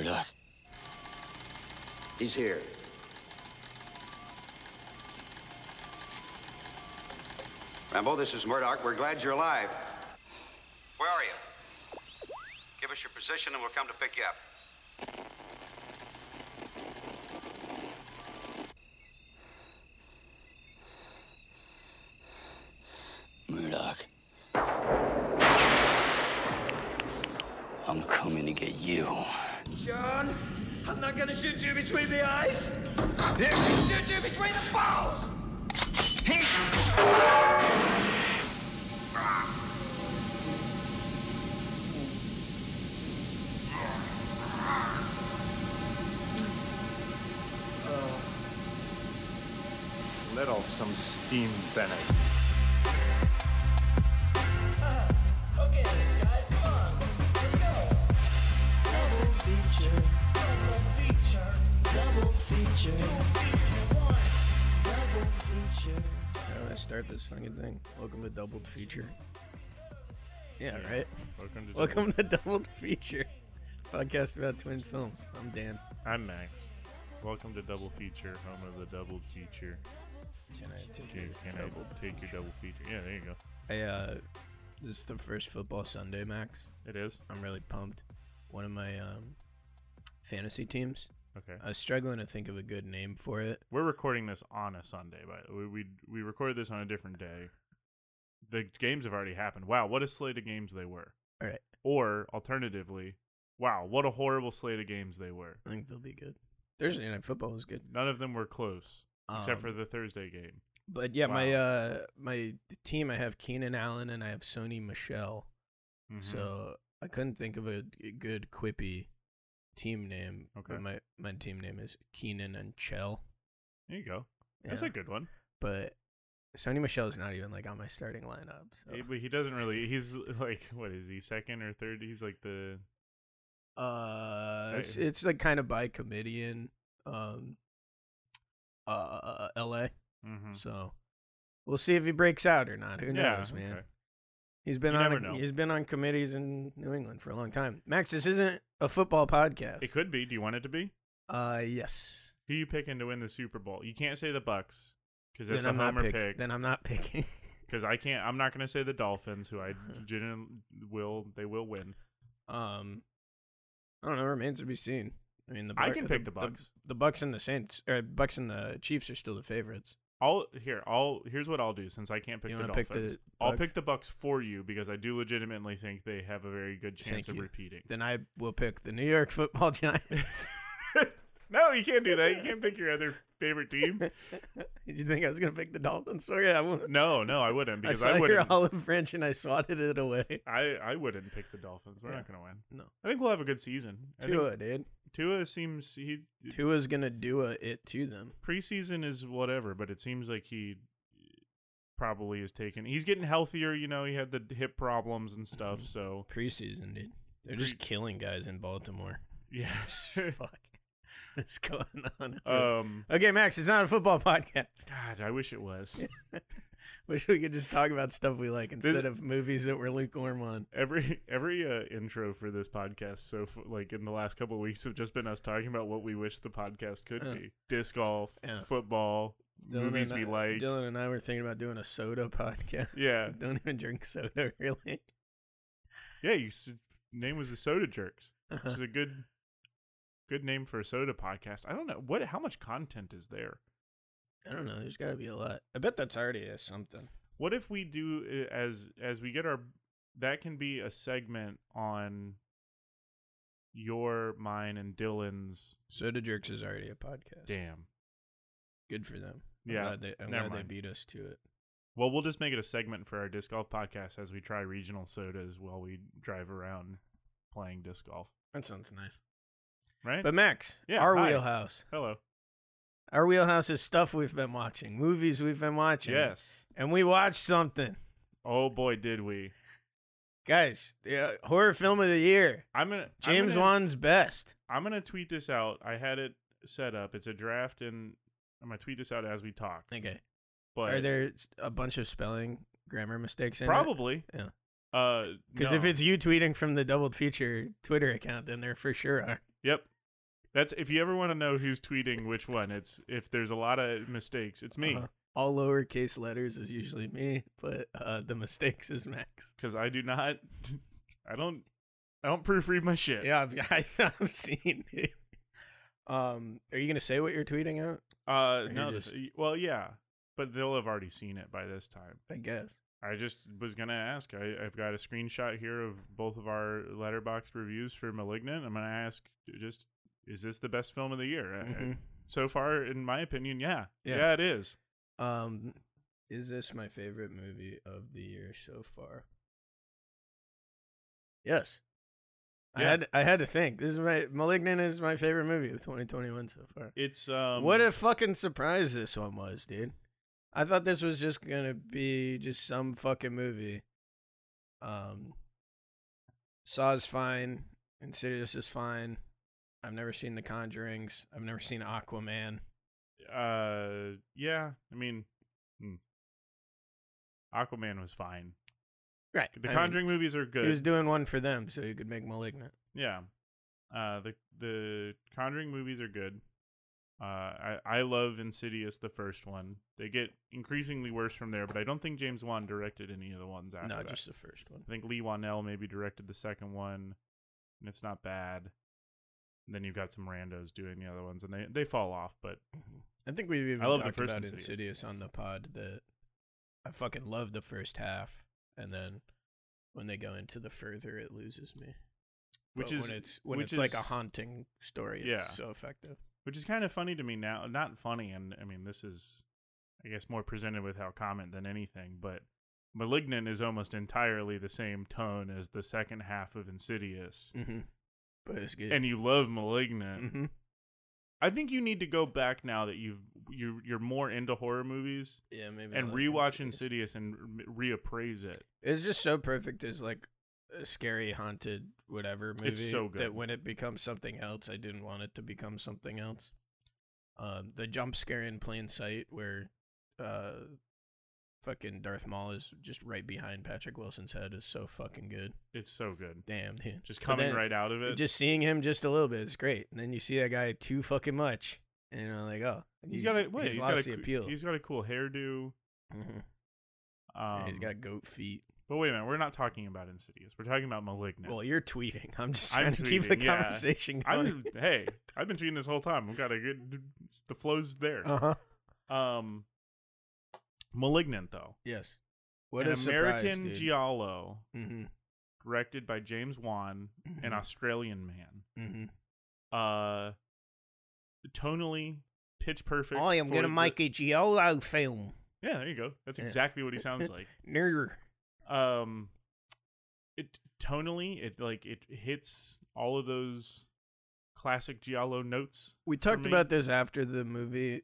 Murdock. He's here. Rambo, this is Murdock. We're glad you're alive. Where are you? Give us your position and we'll come to pick you up. Doubled Feature. Yeah, right. Welcome to Welcome to Doubled Feature, podcast about twin films. I'm Dan. I'm Max. Welcome to Double Feature, home of the double feature. Can I take your can double I take your double feature? Yeah, there you go. I uh, this is the first football Sunday, Max. It is. I'm really pumped. One of my um, fantasy teams. Okay. I was struggling to think of a good name for it. We're recording this on a Sunday, but we we we recorded this on a different day. The games have already happened. Wow, what a slate of games they were. All right, Or alternatively, wow, what a horrible slate of games they were. I think they'll be good. Thursday night football was good, None of them were close, except Um, for the Thursday game. But yeah, my uh my team I have Keenan Allen and I have Sony Michel. Mhm. So I couldn't think of a good quippy team name. Okay. But my my team name is Keenan and Chell. there you go. That's Yeah. a good one. But Sony Michel is not even like on my starting lineup. So He, but he doesn't really. He's like, what is he? Second or third? He's like the. uh it's, it's like kind of by committee in um uh LA. mhm. So we'll see if he breaks out or not. Who Yeah, knows, man. okay. He's been You on a- he's been on committees in New England for a long time. Max, this isn't a football podcast. It could be. Do you want it to be? Uh yes. Who you picking to win the Super Bowl? You can't say the Bucs because that's then a I'm not homer pick- pick. Then I'm not picking. Because I can't. I'm not going to say the Dolphins, who I didn't will. They will win. um, I don't know. Remains to be seen. I mean, the I can pick the Bucs. The, Bucs and the Saints, or Bucs and the Chiefs are still the favorites. I'll here. I'll here's what I'll do since I can't pick You the wanna pick the Dolphins. I'll pick the Bucs for you because I do legitimately think they have a very good chance Thank of you. repeating. Then I will pick the New York Football Giants. no, you can't do that. You can't pick your other favorite team. Did you think I was gonna pick the Dolphins? Oh, Sorry, I won't. No, no, I wouldn't I because saw I, your wouldn't. olive branch and I swatted it away. I I wouldn't pick the Dolphins. We're Yeah. not going to win. No, I think we'll have a good season. I Tua, dude. Tua seems he Tua's gonna do a, it to them. preseason is whatever, but it seems like he probably is taking. He's getting healthier. You know, he had the hip problems and stuff. Mm-hmm. So Preseason, dude. They're just killing guys in Baltimore. yeah. Fuck. What's going on? um. okay, Max, it's not a football podcast. God, I wish it was. Wish we could just talk about stuff we like instead of movies that we're lukewarm on. Every every uh, intro for this podcast, so f- like in the last couple of weeks, have just been us talking about what we wish the podcast could Yeah. be: disc golf, Yeah. football, movies and we I, like. Dylan and I were thinking about doing a soda podcast. Yeah. Don't even drink soda, really. Yeah, you name was the Soda Jerks. Which is a good good name for a soda podcast. I don't know what how much content is there. I don't know. There's got to be a lot. I bet that's already a something. What if we do uh, as as we get our that can be a segment on your, mine, and Dylan's. Soda Jerks is already a podcast. Damn. Good for them. I'm Yeah, glad they, I'm glad they beat us to it. Well, we'll just make it a segment for our disc golf podcast as we try regional sodas while we drive around playing disc golf. That sounds nice. Right? But Max, Yeah, our hi. wheelhouse. Hello. Our wheelhouse is stuff we've been watching, movies we've been watching. Yes. And we watched something. Oh boy, did we! Guys, the uh, horror film of the year. I'm gonna I'm James gonna- Wan's best. I'm gonna tweet this out. I had it set up. It's a draft, and I'm gonna tweet this out as we talk. Okay. But Are there a bunch of spelling grammar mistakes in it? probably Yeah. Uh, Because if it's you tweeting from the doubled feature Twitter account, then there for sure are. Yep. That's if you ever want to know who's tweeting which one. It's if there's a lot of mistakes, it's me Uh-huh. All lowercase letters is usually me, but uh, the mistakes is Max. because I do not. I don't. I don't proofread my shit. Yeah, I've, I've seen it. Um, are you gonna say what you're tweeting at? Uh, no. just- This, well, yeah, but they'll have already seen it by this time. I guess. I just was gonna ask. I, I've got a screenshot here of both of our letterboxd reviews for *Malignant*. I'm gonna ask, just is this the best film of the year? Uh, Mhm. So far, in my opinion, yeah, Yeah. yeah, it is. Um, is this my favorite movie of the year so far? Yes. I had I had to think. This is my *Malignant* is my favorite movie of 2021 so far. It's um. what a fucking surprise this one was, dude. I thought this was just gonna be just some fucking movie. Um, Saw's fine. Insidious is fine. I've never seen The Conjurings. I've never seen Aquaman. Uh, yeah. I mean, hmm. Aquaman was fine. Right. The Conjuring movies are good. He was doing one for them, so he could make *Malignant*. Yeah. Uh the the Conjuring movies are good. Uh I I love Insidious the first one. They get increasingly worse from there, but I don't think James Wan directed any of the ones after No, that. just the first one. I think Leigh Whannell maybe directed the second one and it's not bad. And then you've got some randos doing the other ones and they they fall off, but I think we've even I love the talked first about Insidious. Insidious on the pod that I fucking love the first half, and then when they go into the further, it loses me. which But is when it's when it's like a haunting story. It's Yeah. so effective. Which is kind of funny to me now. Not funny, and I mean this is, I guess, more presented with how comment than anything. But *Malignant* is almost entirely the same tone as the second half of *Insidious*, Mm-hmm. But it's good. and you love *Malignant*. mm-hmm. I think you need to go back now that you've you you're more into horror movies yeah, maybe and like rewatch Insidious. *Insidious* and re- reappraise it. It's just so perfect as like scary haunted whatever movie. So that when it becomes something else, I didn't want it to become something else. Um, the jump scare in plain sight where, uh, fucking Darth Maul is just right behind Patrick Wilson's head is so fucking good. It's so good, Damn, dude. just coming then right out of it. Just seeing him just a little bit is great, and then you see that guy too fucking much, and you're like, oh, he's got a wait, he's, he's lost got a the appeal. he's got a cool hairdo. Mhm. Um, Yeah, he's got goat feet. But wait a minute, we're not talking about *Insidious*. We're talking about *Malignant*. Well, you're tweeting. I'm just I'm trying to keep the yeah. conversation I've going. hey, I've been tweeting this whole time. We've got a good. The flow's there. Uh huh. Um, *Malignant*, though, Yes. What an surprise, American dude. giallo Mm-hmm. directed by James Wan, an Australian man. Mm-hmm. Uh, tonally pitch perfect. I am gonna make a giallo film. Yeah, there you go. That's exactly what he sounds like. Ner. Um, it tonally, it like it hits all of those classic giallo notes. We talked about this after the movie.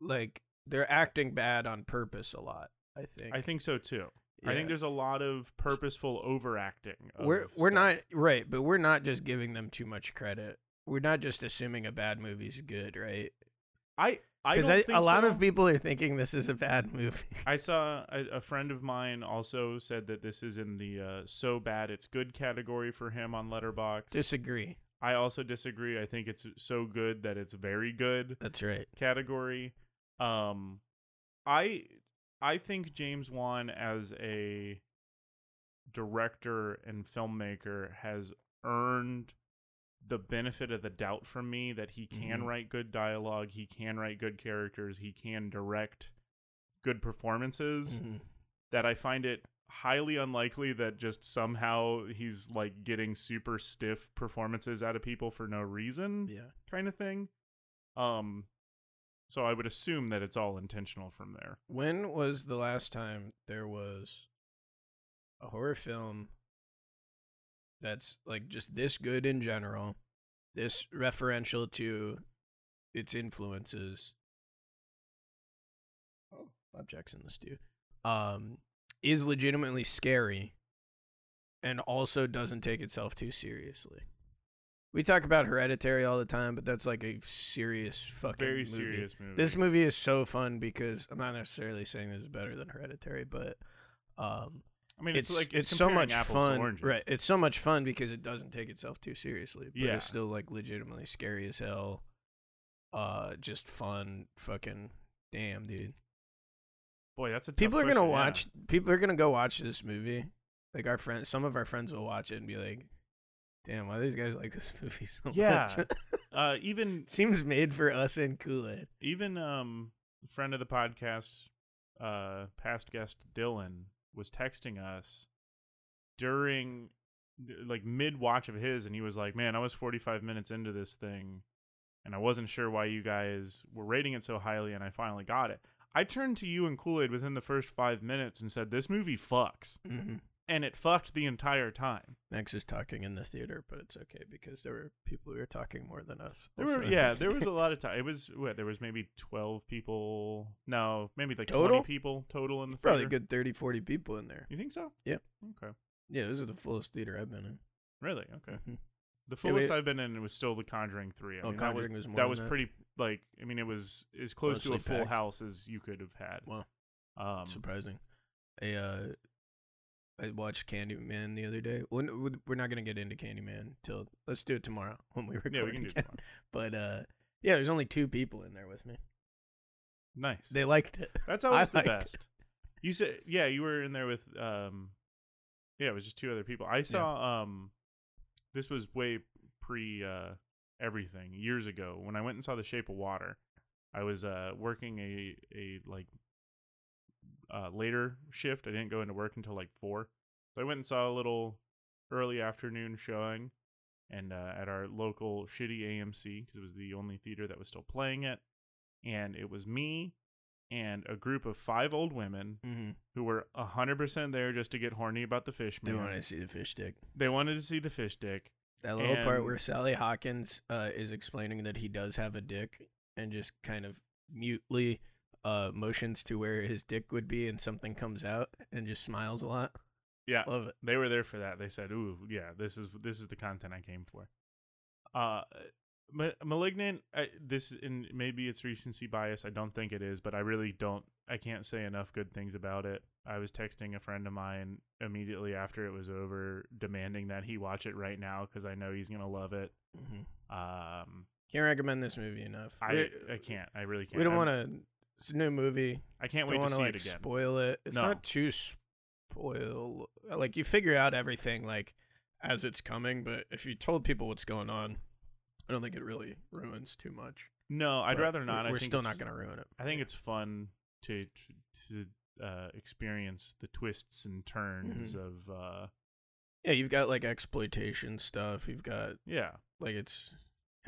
Like they're acting bad on purpose a lot. I think. I think so too. I think there's a lot of purposeful overacting. of we're we're stuff. not right, but we're not just giving them too much credit. We're not just assuming a bad movie's good, right? I Because a lot so. of people are thinking this is a bad movie. I saw a, a friend of mine also said that this is in the uh, so bad it's good category for him on Letterboxd. Disagree. I also disagree. I think it's so good that it's very good That's right. category. Um, I I think James Wan as a director and filmmaker has earned the benefit of the doubt from me that he can Mhm. write good dialogue, he can write good characters, he can direct good performances. Mhm. That I find it highly unlikely that just somehow he's like getting super stiff performances out of people for no reason Yeah. kind of thing. Um, so I would assume that it's all intentional from there. When was the last time there was a horror film that's like just this good in general, this referential to its influences? Oh, objects in the stew. Um, is legitimately scary and also doesn't take itself too seriously. We talk about Hereditary all the time, but that's like a serious fucking Very movie. serious movie. This movie is so fun because I'm not necessarily saying this is better than Hereditary, but um, I mean, it's it's, like it's, it's, so much fun, right? It's so much fun because it doesn't take itself too seriously, but Yeah. it's still like legitimately scary as hell. Uh, just fun, fucking damn, dude. Boy, that's a tough People are gonna question, yeah. watch. People are gonna go watch this movie. Like our friends, some of our friends will watch it and be like, "Damn, why do these guys like this movie so Yeah. much?" Uh, even Seems made for us and Kool Aid. even um friend of the podcast uh past guest dylan was texting us during like mid watch of his and he was like man i was 45 minutes into this thing and i wasn't sure why you guys were rating it so highly and i finally got it i turned to you and kool-aid within the first five minutes and said this movie fucks Mm-hmm. And it fucked the entire time Max was talking in the theater, but it's okay because there were people who were talking more than us. there were yeah there was a lot of time it was what there was maybe 12 people no maybe like Total? 20 people total in the probably a theater. good 30, 40 people in there. You think so? Yeah. Okay. Yeah, this is the fullest theater I've been in. Really? Okay. Mhm. The fullest we- I've been in was still The Conjuring Three. I Oh, mean, Conjuring that was was, more that was that? pretty like I mean it was as close to a full packed. house as you could have had. Wow. Um, Surprising. I uh, I watched Candyman the other day. We're we're not gonna get into Candyman till let's do it tomorrow when we record. yeah, we can do tomorrow. But uh, yeah, there's only two people in there with me. Nice. They liked it. That's always the liked it. best. You said yeah, you were in there with um, yeah, it was just two other people. I saw um, this was way pre uh everything years ago when I went and saw The Shape of Water. I was uh working a a like uh later shift. I didn't go into work until like four, so I went and saw a little early afternoon showing, and uh, at our local shitty AMC because it was the only theater that was still playing it, and it was me and a group of five old women Mm-hmm. who were a hundred percent there just to get horny about the fish Man. They wanted to see the fish dick. They wanted to see the fish dick. That little part where Sally Hawkins uh, is explaining that he does have a dick and just kind of mutely uh, motions to where his dick would be and something comes out and just smiles a lot. Yeah, Love it. they were there for that. They said, "Ooh, yeah, this is this is the content I came for." Uh, Ma- malignant. I, this and maybe it's recency bias. I don't think it is, but I really don't. I can't say enough good things about it. I was texting a friend of mine immediately after it was over, demanding that he watch it right now because I know he's gonna love it. hmm Um, Can't recommend this movie enough. I I can't. I really can't. we don't want to. It's a new movie. I can't don't wait to see like it again. spoil it. It's No. not too spoil. Like you figure out everything like as it's coming, but if you told people what's going on, I don't think it really ruins too much. no, I'd But rather not. We're think still not going to ruin it. I think it's fun to to uh, experience the twists and turns Mhm. of uh, Yeah, you've got like exploitation stuff. You've got yeah. like it's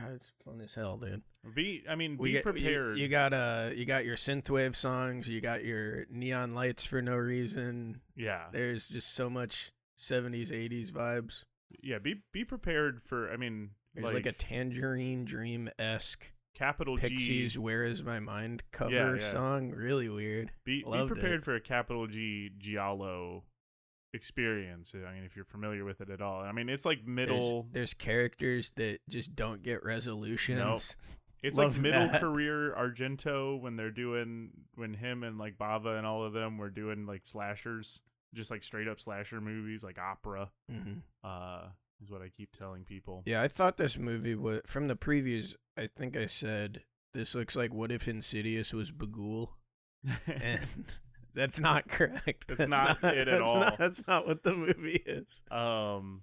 God, it's fun as hell, dude. Be I mean, be get, prepared. You, got uh, you got your synthwave songs. You got your neon lights for no reason. yeah, There's just so much '70s, '80s vibes. yeah. Be be prepared for. I mean, There's like, a Tangerine Dream esque capital Pixies G. "Where Is My Mind" cover Yeah, yeah. song. Really weird. Be, be prepared it. for a capital G Giallo experience. I mean, if you're familiar with it at all. I mean, it's like middle. there's characters that just don't get resolutions. It's love like middle that. career Argento when they're doing when him and like Bava and all of them were doing like slashers, just like straight up slasher movies, like opera. hmm Uh, is what I keep telling people. Yeah, I thought this movie was from the previews. I think I said this looks like what if Insidious was Bagul, and that's not correct. It's That's not it at that's all. not- that's not what the movie is. um,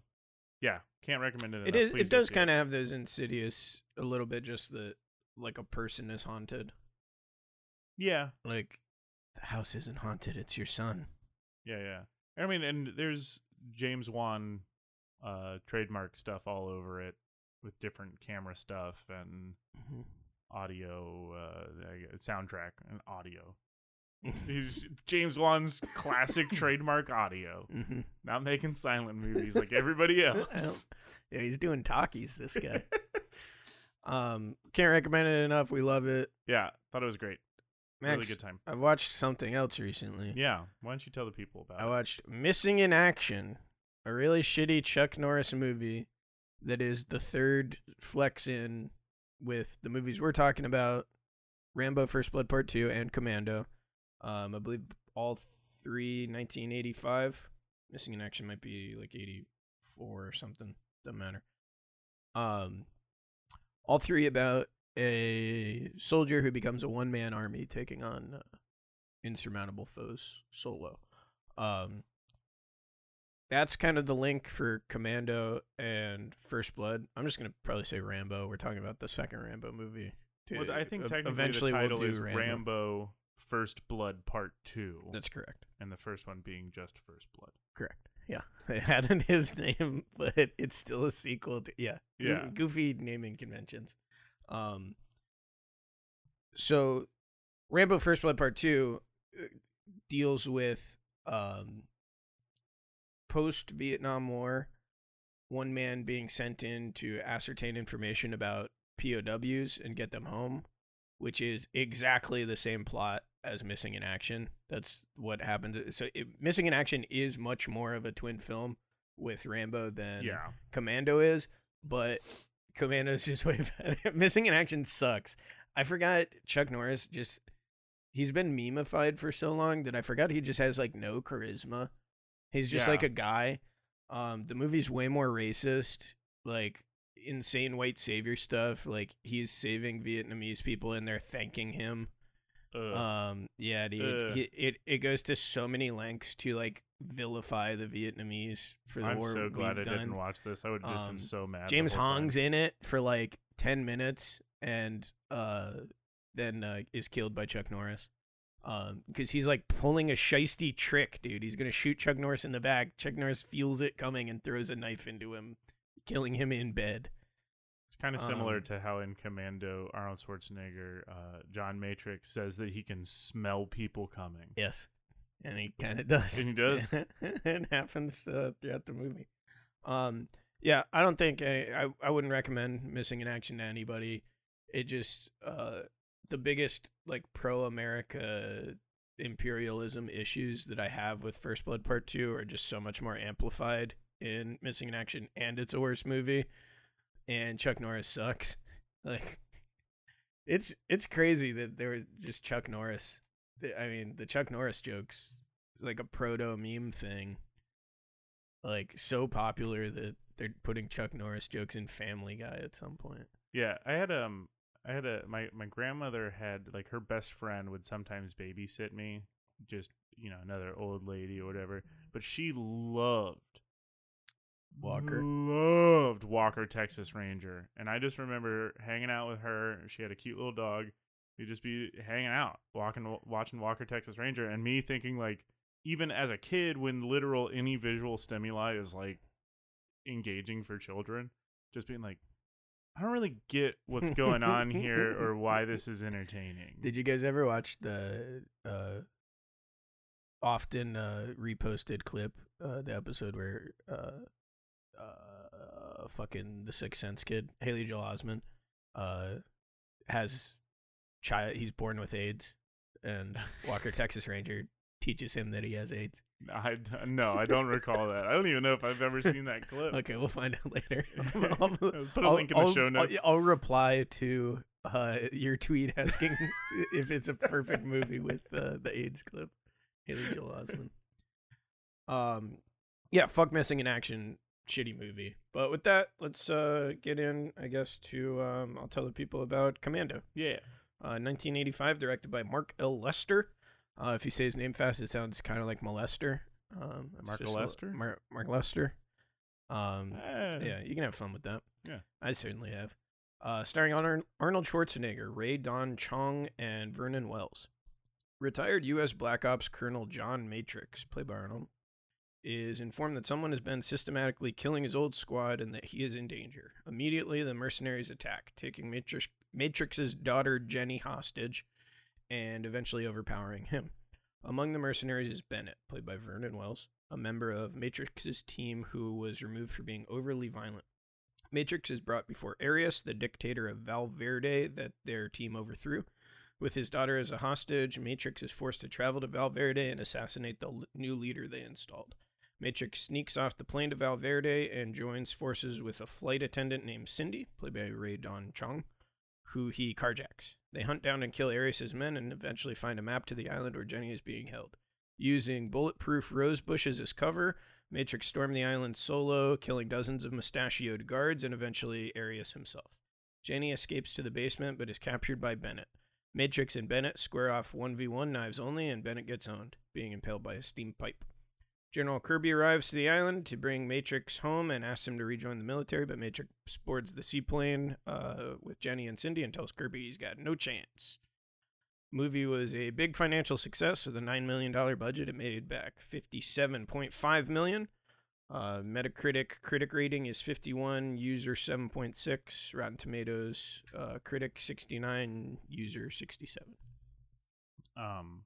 yeah, can't recommend it. It enough. is. Please It does kind of have those Insidious a little bit. Just that, like a person is haunted. Yeah, Like the house isn't haunted. It's your son. yeah, yeah. I mean, and there's James Wan, uh, trademark stuff all over it with different camera stuff and Mhm. audio, uh, I soundtrack and audio. He's James Wan's classic trademark audio. Mhm. Not making silent movies like everybody else. yeah, he's doing talkies. This guy. um, can't recommend it enough. We love it. yeah, thought it was great. Max, really good time. I've watched something else recently. Yeah, why don't you tell the people about I it? I watched Missing in Action, a really shitty Chuck Norris movie that is the third flex in with the movies we're talking about Rambo First Blood Part 2 and Commando. Um, I believe all three 1985. Missing in Action might be like 84 or something. Doesn't matter. Um, all three about a soldier who becomes a one man army taking on uh, insurmountable foes solo. Um, that's kind of the link for Commando and First Blood. I'm just gonna probably say Rambo. We're talking about the second Rambo movie. Well, I think technically eventually the title we'll do is Rambo. Rambo. First Blood Part Two, That's correct. and the first one being just First Blood. Correct. Yeah, they added his name, but it's still a sequel to yeah, goofy, Yeah. goofy naming conventions. Um, so Rambo: First Blood Part Two uh, deals with um post Vietnam War, one man being sent in to ascertain information about POWs and get them home, which is exactly the same plot as Missing in Action. That's what happens. So it, Missing in Action is much more of a twin film with Rambo than Yeah, Commando is, but Commando is just way better. Missing in Action sucks. I forgot Chuck Norris just he's been memeified for so long that I forgot he just has like no charisma. He's just Yeah. like a guy. Um the movie's way more racist, like insane white savior stuff. Like he's saving Vietnamese people and they're thanking him. Ugh. Um, yeah, dude. He, it it goes to so many lengths to like vilify the Vietnamese for the I'm war so glad I we've done. didn't watch this. I would have just Um, been so mad. James whole time. Hong's in it for like ten minutes, and uh, then uh, is killed by Chuck Norris. Um, because he's like pulling a shisty trick, dude. He's gonna shoot Chuck Norris in the back. Chuck Norris feels it coming and throws a knife into him, killing him in bed. It's kind of similar Um, to how in Commando, Arnold Schwarzenegger, uh, John Matrix says that he can smell people coming. Yes, and he kind of does. And he does? it happens uh, throughout the movie. Um, yeah, I don't think I, I I wouldn't recommend missing in action to anybody. It just uh the biggest like pro America imperialism issues that I have with First Blood Part Two are just so much more amplified in Missing in Action, and it's a worse movie. And Chuck Norris sucks. Like, it's it's crazy that there was just Chuck Norris I mean, the Chuck Norris jokes is like a proto meme thing. Like so popular that they're putting Chuck Norris jokes in Family Guy at some point. Yeah, I had um, I had a my my grandmother had like her best friend would sometimes babysit me, just you know another old lady or whatever. But she loved Walker. loved Walker Texas Ranger, and I just remember hanging out with her. She had a cute little dog. We'd just be hanging out, walking, watching Walker Texas Ranger, and me thinking like, even as a kid, when literal any visual stimuli is like engaging for children, just being like, I don't really get what's going on here or why this is entertaining. Did you guys ever watch the uh often uh reposted clip, uh the episode where uh uh fucking the Sixth Sense kid, Haley Joel Osment, uh has child he's born with AIDS and Walker Texas Ranger teaches him that he has AIDS. I no, I don't recall that. I don't even know if I've ever seen that clip. Okay, we'll find out later. Put a link in the I'll- show I'll- notes. I'll, reply to uh, your tweet asking if it's a perfect movie with uh, the AIDS clip. Haley Joel Osment. Um, yeah, fuck missing in action, shitty movie. But with that, let's uh get in, I guess, to um, I'll tell the people about Commando. Yeah. Uh, 1985, directed by Mark L. Lester. Uh, if you say his name fast, it sounds kind of like molester. Um, Mark Lester? Mar- Mark Lester. Um, Eh, yeah, you can have fun with that. Yeah. I certainly have. Uh, starring Arnold Arnold Schwarzenegger, Rae Dawn Chong, and Vernon Wells. Retired U.S. Black Ops Colonel John Matrix, played by Arnold, is informed that someone has been systematically killing his old squad and that he is in danger. Immediately, the mercenaries attack, taking Matrix, Matrix's daughter Jenny hostage and eventually overpowering him. Among the mercenaries is Bennett, played by Vernon Wells, a member of Matrix's team who was removed for being overly violent. Matrix is brought before Arius, the dictator of Valverde that their team overthrew. With his daughter as a hostage, Matrix is forced to travel to Valverde and assassinate the new leader they installed. Matrix sneaks off the plane to Valverde and joins forces with a flight attendant named Cindy, played by Rae Dawn Chong, who he carjacks. They hunt down and kill Arius' men and eventually find a map to the island where Jenny is being held. Using bulletproof rose bushes as cover, Matrix stormed the island solo, killing dozens of mustachioed guards and eventually Arius himself. Jenny escapes to the basement but is captured by Bennett. Matrix and Bennett square off 1v1 knives only, and Bennett gets owned, being impaled by a steam pipe. General Kirby arrives to the island to bring Matrix home and asks him to rejoin the military, but Matrix boards the seaplane uh, with Jenny and Cindy and tells Kirby he's got no chance. Movie was a big financial success with a $9 million budget. It made back 57.5 million. Uh, Metacritic critic rating is 51, user 7.6, Rotten Tomatoes uh, critic 69, user 67. Um,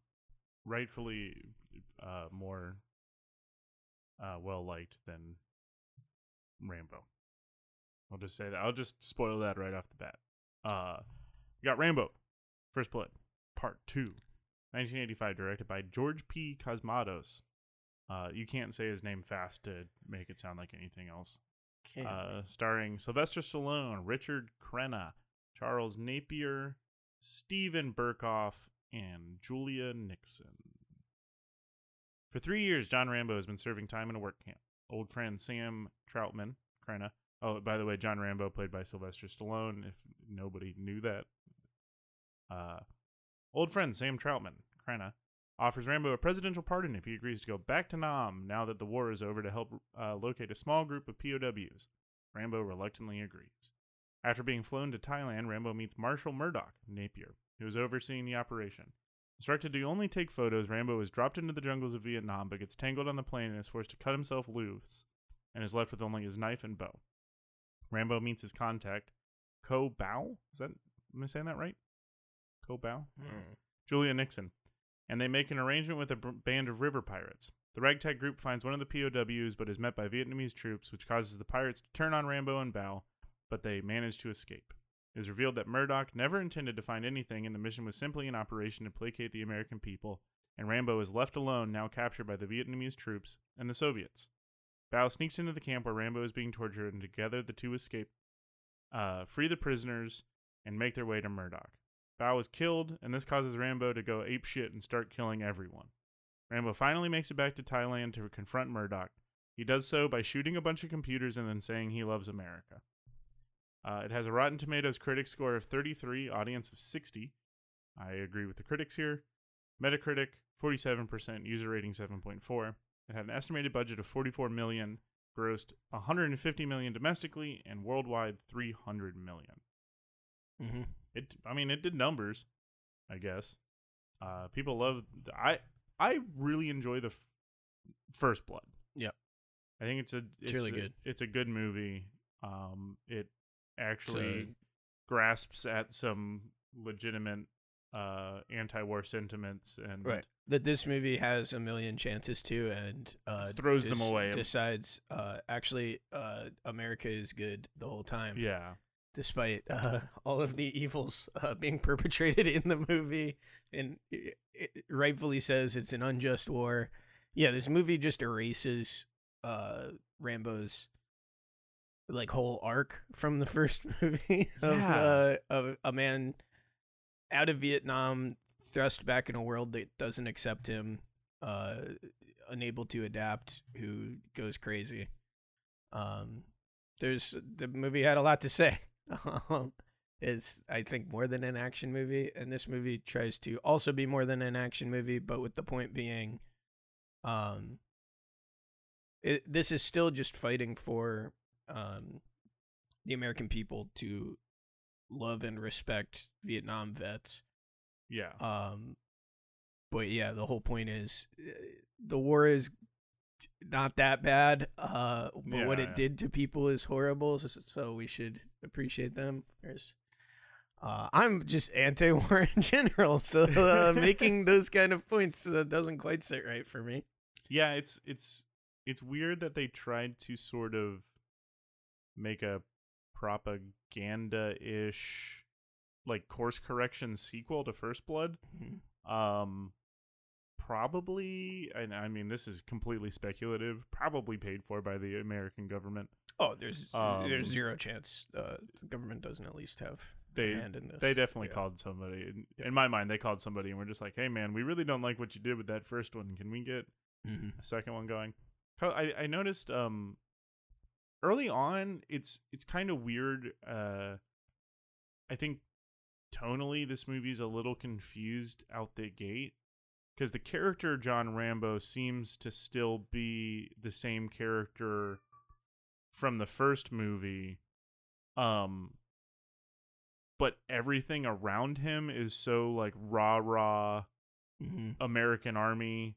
rightfully uh, more uh, well liked than Rambo. I'll just say that. I'll just spoil that right off the bat. Uh, you got Rambo, First Blood, Part 2, 1985, directed by George P. Cosmatos. Uh, you can't say his name fast to make it sound like anything else. Uh, starring Sylvester Stallone, Richard Crenna, Charles Napier, Steven Berkoff, and Julia Nickson. For three years, John Rambo has been serving time in a work camp. Old friend Sam Trautman, Crenna. Oh, by the way, John Rambo played by Sylvester Stallone. If nobody knew that, uh, old friend Sam Trautman, Crenna, offers Rambo a presidential pardon if he agrees to go back to Nam now that the war is over to help uh, locate a small group of POWs. Rambo reluctantly agrees. After being flown to Thailand, Rambo meets Marshall Murdock, Napier, who is overseeing the operation. Instructed to only take photos, Rambo is dropped into the jungles of Vietnam but gets tangled on the plane and is forced to cut himself loose and is left with only his knife and bow. Rambo meets his contact, Co Bao. Is that am I saying that right? Co Bao? Hmm. Julia Nickson, and they make an arrangement with a b- band of river pirates. The ragtag group finds one of the POWs but is met by Vietnamese troops, which causes the pirates to turn on Rambo and Bao, but they manage to escape. It is revealed that Murdock never intended to find anything, and the mission was simply an operation to placate the American people, and Rambo is left alone, now captured by the Vietnamese troops and the Soviets. Bao sneaks into the camp where Rambo is being tortured, and together the two escape, uh, free the prisoners, and make their way to Murdock. Bao is killed, and this causes Rambo to go apeshit and start killing everyone. Rambo finally makes it back to Thailand to confront Murdoch. He does so by shooting a bunch of computers and then saying he loves America. Uh, it has a Rotten Tomatoes critic score of 33, audience of 60. I agree with the critics here. Metacritic 47%, user rating 7.4. It had an estimated budget of 44 million, grossed 150 million domestically, and worldwide 300 million. Mm-hmm. It, I mean, it did numbers, I guess. Uh, people love. I I really enjoy the f- First Blood. Yep. I think it's a it's really a- good. It's a good movie. Um, it actually So- grasps at some legitimate uh anti-war sentiments and Right. That this movie has a million chances to, and uh, Throws them away. Decides, uh, actually, uh, America is good the whole time. Yeah. despite uh, all of the evils uh, being perpetrated in the movie, and it, rightfully says it's an unjust war. Yeah, this movie just erases uh, Rambo's like whole arc from the first movie of Yeah. uh, of a man out of Vietnam, thrust back in a world that doesn't accept him, uh, unable to adapt, who goes crazy. Um, there's the movie had a lot to say. Um, is I think more than an action movie, and this movie tries to also be more than an action movie, but with the point being, um, it, this is still just fighting for um the American people to love and respect Vietnam vets. Yeah. Um, but yeah, the whole point is uh, the war is not that bad. Uh, but what it yeah. did to people is horrible. So, so we should appreciate them. There's, uh, I'm just anti-war in general, so uh, making those kind of points uh, doesn't quite sit right for me. yeah it's it's it's weird that they tried to sort of make a propaganda-ish like course correction sequel to first blood um probably and i mean this is completely speculative probably paid for by the american government Oh, there's Um, there's zero chance uh, the government doesn't at least have they hand in this. they definitely Yeah. called somebody in, in my mind they called somebody and we're just like hey man we really don't like what you did with that first one can we get Mhm. a second one going I, I noticed um early on it's it's kind of weird. Uh I think tonally this movie's a little confused out the gate because the character John Rambo seems to still be the same character from the first movie. Um but everything around him is so like rah rah Mhm. American Army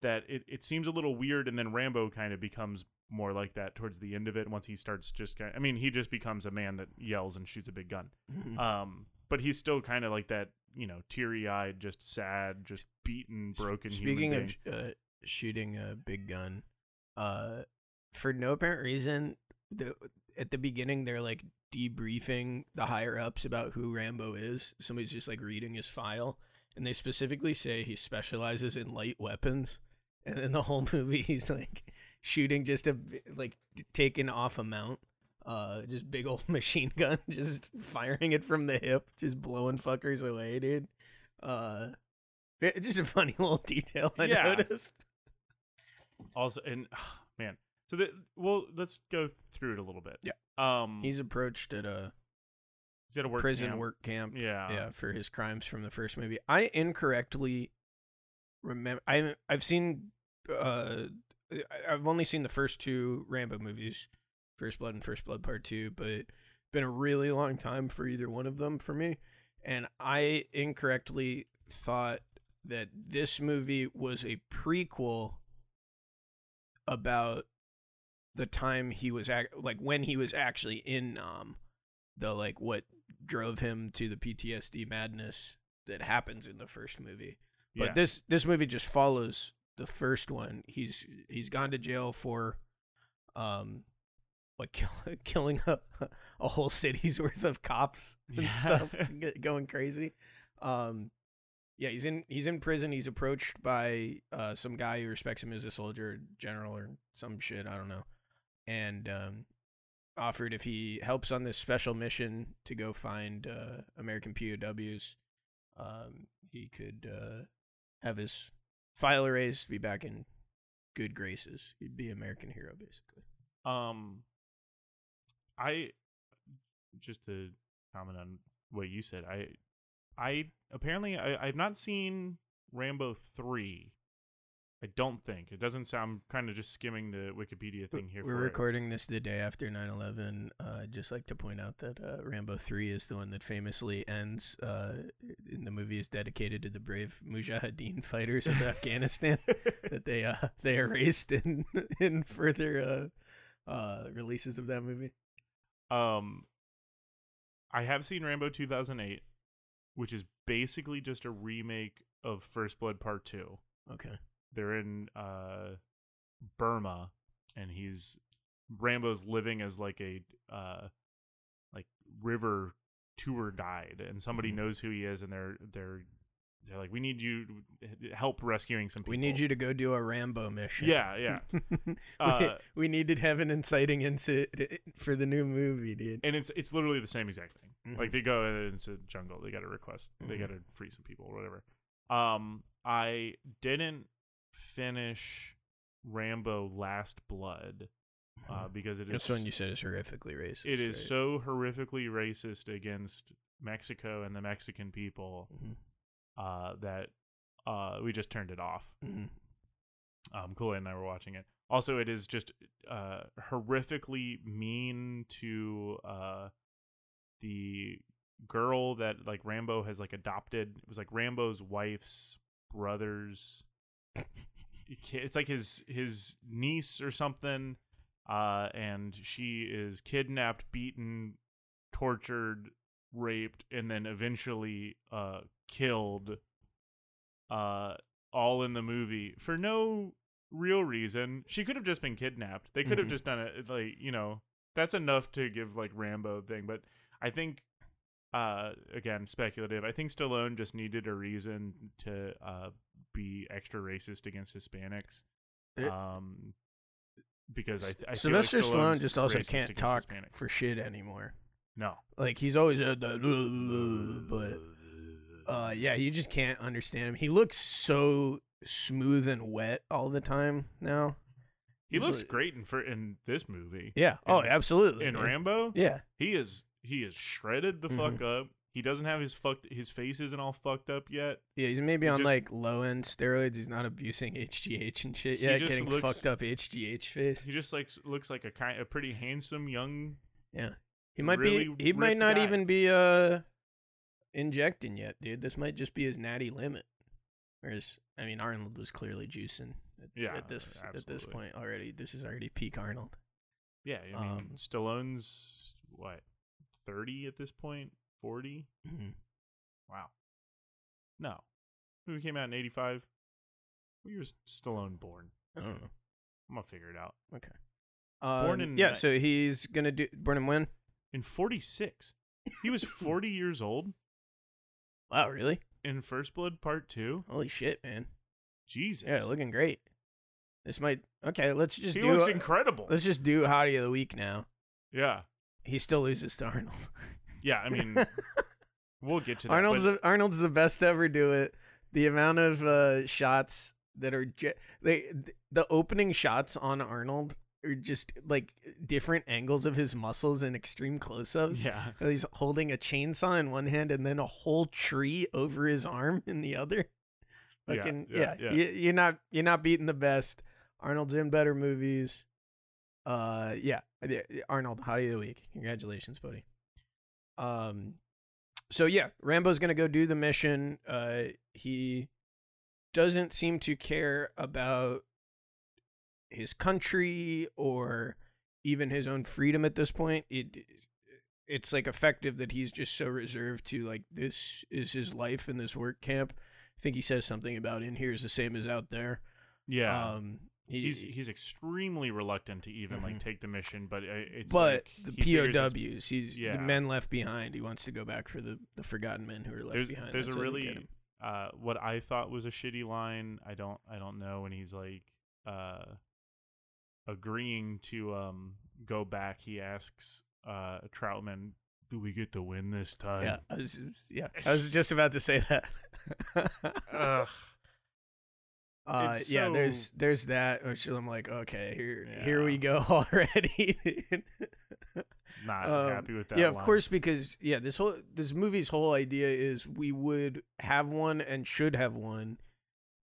that it, it seems a little weird and then Rambo kind of becomes more like that towards the end of it once he starts just kind I mean he just becomes a man that yells and shoots a big gun. Mhm. Um but he's still kind of like that, you know, teary-eyed, just sad, just beaten, broken Speaking human of uh, shooting a big gun, uh, for no apparent reason, the at the beginning they're like debriefing the higher ups about who Rambo is. Somebody's just like reading his file, and they specifically say he specializes in light weapons. And then the whole movie, he's like shooting just a like taken off a mount, uh, just big old machine gun, just firing it from the hip, just blowing fuckers away, dude. Uh, just a funny little detail I Yeah. noticed. Also and man. So that well, let's go through it a little bit. Yeah. Um He's approached at a at a work prison camp. work camp. Yeah. yeah, for his crimes from the first movie. I incorrectly remember. I I've seen. Uh, I've only seen the first two Rambo movies, First Blood and First Blood Part Two, but it's been a really long time for either one of them for me, and I incorrectly thought that this movie was a prequel about the time he was ac- like when he was actually in um the like what drove him to the PTSD madness that happens in the first movie. But Yeah. this this movie just follows the first one. He's he's gone to jail for um like kill, killing a, a whole city's worth of cops and Yeah. stuff going crazy. Um yeah, he's in he's in prison. He's approached by uh some guy who respects him as a soldier, general or some shit, I don't know. And um offered if he helps on this special mission to go find uh, American POWs, um, he could uh, have his file erased, be back in good graces. He'd be American hero, basically. Um, I just to comment on what you said. I, I apparently I, I've not seen Rambo three. I don't think it doesn't sound. kind of just skimming the Wikipedia thing here. We're for it. recording this the day after 9-11. Uh, I'd just like to point out that uh, Rambo 3 is the one that famously ends uh, in the movie is dedicated to the brave Mujahideen fighters of Afghanistan that they uh, they erased in in further uh, uh, releases of that movie. Um, I have seen Rambo 2008, which is basically just a remake of First Blood Part 2. Okay. They're in uh Burma and he's Rambo's living as like a uh like river tour guide and somebody Mhm. knows who he is and they're they're they're like we need you to help rescuing some people. We need you to go do a Rambo mission. Yeah, yeah. we, Uh, we need to have an inciting incident for the new movie, dude. And it's it's literally the same exact thing. Mhm. Like they go into the jungle, they got to request, they Mhm. got to free some people or whatever. Um, I didn't finish Rambo Last Blood uh, because it is This one you said is horrifically racist. it is right? so horrifically racist against Mexico and the Mexican people Mhm. uh, that uh, we just turned it off. Mhm. Um, Kool and I were watching it. Also, it is just uh, horrifically mean to uh, the girl that like Rambo has like adopted. It was like Rambo's wife's brother's. It's like his his niece or something, uh, and she is kidnapped, beaten, tortured, raped, and then eventually uh, killed. Uh, all in the movie for no real reason. She could have just been kidnapped. They could have Mhm. just done it like, you know, that's enough to give like Rambo thing, but I think uh again, speculative. I think Stallone just needed a reason to uh be extra racist against Hispanics. It- um because I, I feel Sylvester like Stallone just also can't talk Hispanics. for shit anymore. No. Like he's always that, but uh, yeah, you just can't understand him. He looks so smooth and wet all the time now. He He's looks like- great in for in this movie. Yeah. Oh, absolutely. In man. Rambo, Yeah. he is he is shredded the fuck Mhm. up. He doesn't have his fucked his face isn't all fucked up yet. Yeah, he's maybe He on just- like low end steroids. He's not abusing HGH and shit yet. Getting looks- fucked up HGH face. He just like looks like a kind a pretty handsome young. Yeah, he might really be. He might not guy. even be uh injecting yet, dude. This might just be his natty limit. Whereas, I mean, Arnold was clearly juicing at, Yeah, at this at this point already. This is already peak Arnold. Yeah, I mean Um, Stallone's what thirty at this point, 40 Mhm. Wow. No, movie came out in eighty five. Where was Stallone born? I don't know. I'm gonna figure it out. Okay. Born Um, in yeah, ni- so he's gonna do born and when? In forty six, he was forty years old Wow, really? in First Blood Part Two. Holy shit, man! Jesus. Yeah, looking great. This might okay. Let's just he do. looks incredible. Let's just do Hottie of the Week now. Yeah, He still loses to Arnold. yeah. I mean, we'll get to that. Arnold's but the, Arnold's the best to ever do it. The amount of uh, shots that are ju- they the opening shots on Arnold are just like different angles of his muscles and extreme close-ups. yeah, He's holding a chainsaw in one hand and then a whole tree over his arm in the other. Yeah, Fucking yeah, yeah, yeah. You, you're not you're not beating the best. Arnold's in better movies. Uh, yeah, yeah, Arnold, Hottie of the Week. Congratulations, buddy. Um, so yeah, Rambo's gonna go do the mission. Uh, he doesn't seem to care about his country or even his own freedom at this point. It it's like effective that he's just so reserved to like this is his life in this work camp. I think he says something about in here is the same as out there. yeah. Um, he, he's he's extremely reluctant to even like Mhm. take the mission, but uh, it's but like, the he POWs, he's yeah. the men left behind. He wants to go back for the the forgotten men who are left There's behind. there's That's a how they get really uh what I thought was a shitty line. I don't I don't know when he's like uh agreeing to um go back. He asks uh Trautman, "Do we get to win this time?" yeah. I was just, yeah, I was just about to say that. Uh, It's yeah, there's there's that. Which I'm like, okay, here here we go already. Not Um, happy with that. yeah, of line. course, because yeah, this whole this movie's whole idea is we would have one and should have one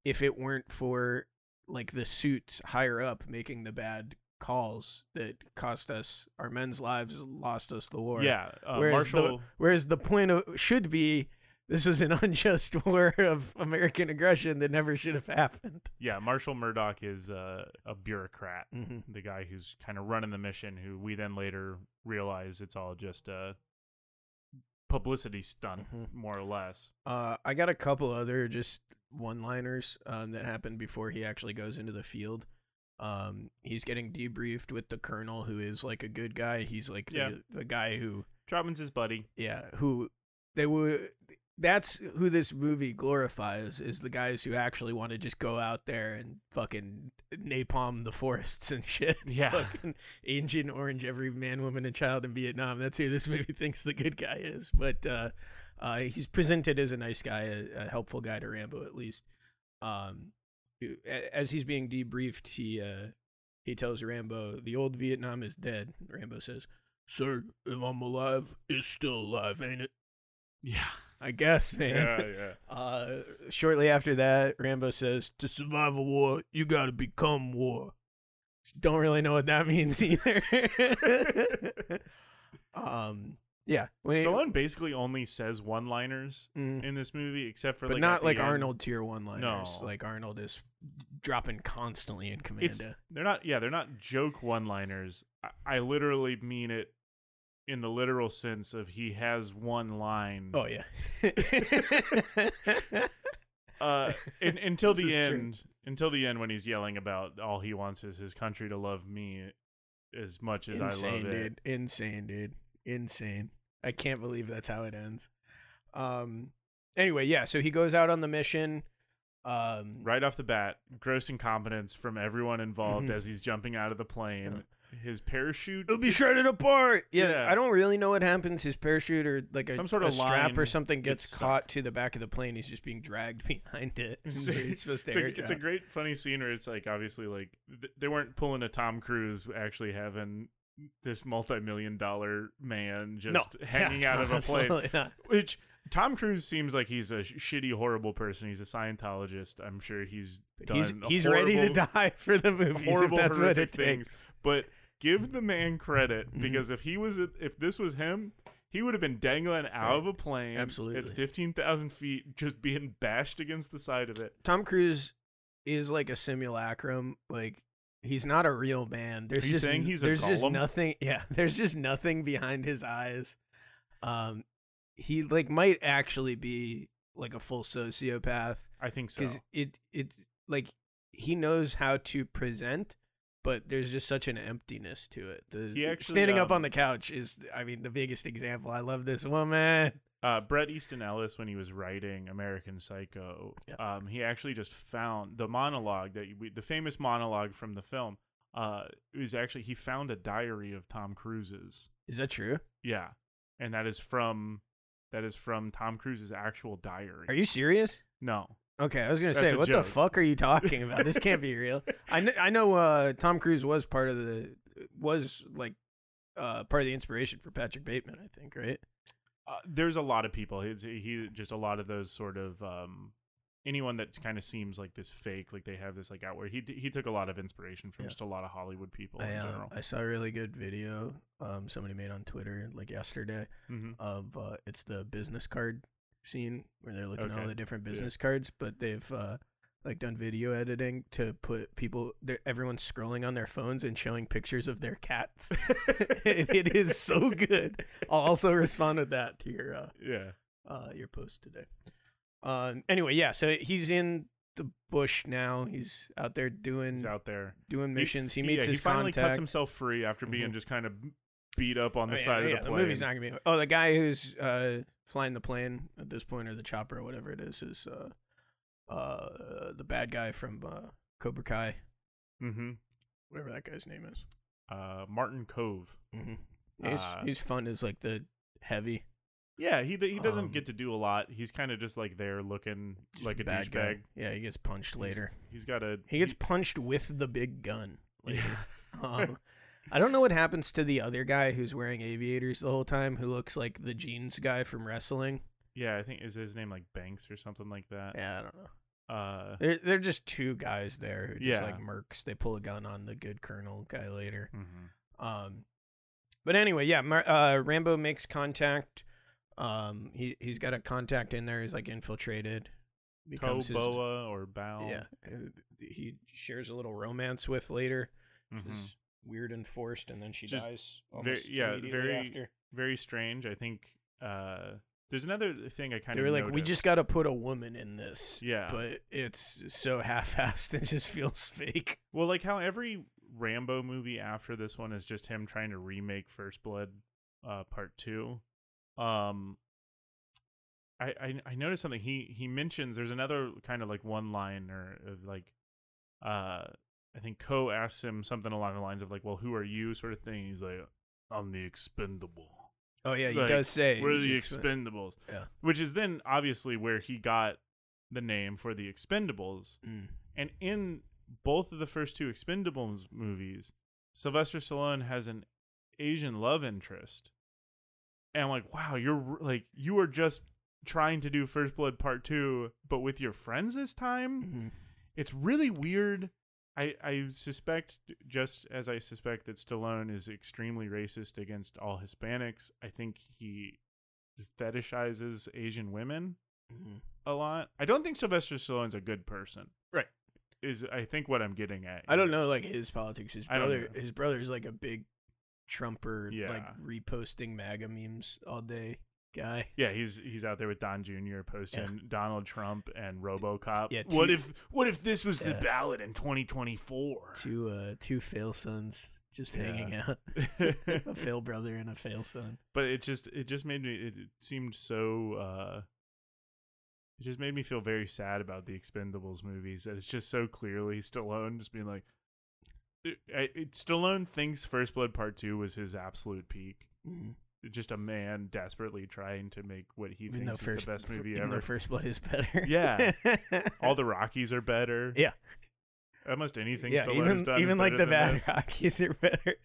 if it weren't for like the suits higher up making the bad calls that cost us our men's lives, lost us the war. Yeah, uh, whereas Marshall. the whereas the point of, should be this was an unjust war of American aggression that never should have happened. yeah, Marshall Murdock is uh, a bureaucrat. Mm-hmm. the guy who's kind of running the mission, who we then later realize it's all just a publicity stunt, Mhm. more or less. Uh, I got a couple other just one-liners um, that happened before he actually goes into the field. Um, he's getting debriefed with the colonel, who is like a good guy. He's like the, Yeah. the guy who, Trautman's his buddy. yeah, who they would. That's who this movie glorifies is the guys who actually want to just go out there and fucking napalm the forests and shit. Yeah. fucking Agent Orange, every man, woman, and child in Vietnam. That's who this movie thinks the good guy is. But uh, uh, he's presented as a nice guy, a, a helpful guy to Rambo at least. Um, as he's being debriefed, he uh, he tells Rambo, "The old Vietnam is dead." Rambo says, "Sir, if I'm alive, it's still alive, ain't it?" Yeah. I guess, man. Yeah, yeah. Uh, shortly after that, Rambo says, "To survive a war, you got to become war." Don't really know what that means either. um, yeah, when he- Stallone basically only says one-liners Mm. in this movie, except for but like not like end. Arnold tier one liners. No. Like Arnold is dropping constantly in Commando. It's they're not. Yeah, they're not joke one-liners. I, I literally mean it in the literal sense of he has one line. oh yeah. uh, in, until This the is true. end, until the end when he's yelling about all he wants is his country to love me as much as I Insane, love it. dude. Insane, dude. Insane. I can't believe that's how it ends. Um. Anyway, yeah. So he goes out on the mission. Um. Right off the bat, gross incompetence from everyone involved Mhm. as he's jumping out of the plane. His parachute. It'll be shredded apart. Yeah, Yeah. I don't really know what happens. His parachute or like a, Some sort a of strap or something gets, gets caught to the back of the plane. He's just being dragged behind it. It's, he's supposed to it's, a, it's a drop. great funny scene where it's like obviously like th- they weren't pulling a Tom Cruise actually having this multi-million dollar man just hanging out of a plane absolutely not. which Tom Cruise seems like he's a sh- shitty horrible person he's a Scientologist I'm sure he's done He's he's ready to horrible- die for the movies. horrible if that's what horrific it things but give the man credit Mhm. because if he was if this was him he would have been dangling out of a plane Absolutely. at 15,000 feet just being bashed against the side of it Tom Cruise is like a simulacrum. Like he's not a real man. There's Are you just saying he's a there's just nothing. Yeah, there's just nothing behind his eyes. Um, he like might actually be like a full sociopath I think so because it it's like he knows how to present. But there's just such an emptiness to it. The He actually, standing up um, on the couch is, I mean, the biggest example. I love this woman. uh, Bret Easton Ellis, when he was writing American Psycho, Yeah. um, he actually just found the monologue that we, the famous monologue from the film. Uh, was actually he found a diary of Tom Cruise's. Is that true? Yeah, and that is from that is from Tom Cruise's actual diary. Are you serious? No, Okay, I was gonna That's say, a what the joke. fuck are you talking about? this can't be real. I know, I know. Uh, Tom Cruise was part of the was like uh part of the inspiration for Patrick Bateman. I think, right? uh, there's a lot of people. It's, he just a lot of those sort of um, anyone that kind of seems like this fake, like they have this like outward. He he took a lot of inspiration from Yeah. just a lot of Hollywood people I in uh. I saw a really good video um somebody made on Twitter like yesterday hmm of uh it's the business card scene where they're looking at all the different Yeah. business cards, but they've uh like done video editing to put people everyone's scrolling on their phones and showing pictures of their cats. and it is so good. I'll also respond with that to your uh, Yeah. uh your post today. Um anyway, yeah, so he's in the bush now. He's out there doing He's out there. doing missions. He, yeah, meets he his finally contact. cuts himself free after being Mhm. just kind of beat up on the Oh, yeah, side yeah, of the plane. The movie's not gonna be. Oh, the guy who's uh, flying the plane at this point, or the chopper, or whatever it is, is uh, uh, the bad guy from uh, Cobra Kai, mm-hmm. whatever that guy's name is. uh, Martin Kove. Mm-hmm. He's Uh, he's fun as like the heavy Yeah, he he doesn't Um, get to do a lot. He's kind of just like there looking like a bad guy. douchebag. Yeah, he gets punched later. He's got a He gets punched with the big gun. Later. yeah. um, I don't know what happens to the other guy who's wearing aviators the whole time, who looks like the jeans guy from wrestling. yeah, I think is his name like Banks or something like that. Yeah, I don't know. Uh, They're they're just two guys there who just Yeah. like mercs. They pull a gun on the good colonel guy later. mhm. Um, but anyway, yeah, Mar- uh, Rambo makes contact. Um, he he's got a contact in there. He's like infiltrated. Becomes his, or Bao. yeah. He shares a little romance with later. Mhm. Is weird and forced, and then she Just dies. very- yeah, very- After. very strange. I think uh, there's another thing I kind They of They were like, we just got to put a woman in this. Yeah. but it's so half-assed and just feels fake. Well, like how every Rambo movie after this one is just him trying to remake First Blood uh part 2. Um I, I I noticed something he he mentions there's another kind of like one liner of like uh I think Co asks him something along the lines of like, "Well, who are you?" sort of thing. He's like, "I'm the expendable." Oh yeah, he Like, does say We're the expen- Expendables. Yeah. Which is then obviously where he got the name for the Expendables. Mm. And in both of the first two Expendables movies, Sylvester Stallone has an Asian love interest. And I'm like, wow, you're like, you are just trying to do First Blood Part 2, but with your friends this time? Mhm. It's really weird. I, I suspect, just as I suspect that Stallone is extremely racist against all Hispanics, I think he fetishizes Asian women Mhm. a lot. I don't think Sylvester Stallone's a good person. Right. Is I think what I'm getting at. I don't know like his politics. His brother, his brother's like a big Trumper, like reposting MAGA memes all day guy. Yeah, he's he's out there with Don Jr. posting Donald Trump and RoboCop. Yeah, what if what if this was the ballot in 2024? Two uh two fail sons just Yeah. hanging out. a fail brother and a fail son. but it just it just made me it, it seemed so uh it just made me feel very sad about the expendables movies that it's just so clearly stallone just being like it, it, Stallone thinks First Blood Part Two was his absolute peak. Mhm. Just a man desperately trying to make what he Even thinks is first the best movie ever. though First Blood is better. Yeah. All the Rockies are better. Yeah. Almost anything yeah, Stallone's even done is even like the bad this. Rockies are better.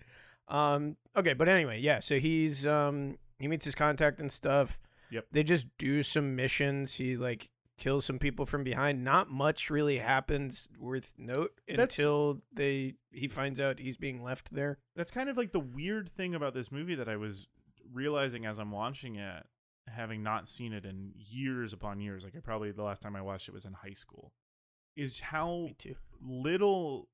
Um, okay, but anyway, yeah. So he's um he meets his contact and stuff. Yep. They just do some missions. He like kills some people from behind. Not much really happens worth note That's- until they he finds out he's being left there. That's kind of like the weird thing about this movie that I was realizing as I'm watching it, having not seen it in years upon years. Like I probably the last time I watched it was in high school. Is how little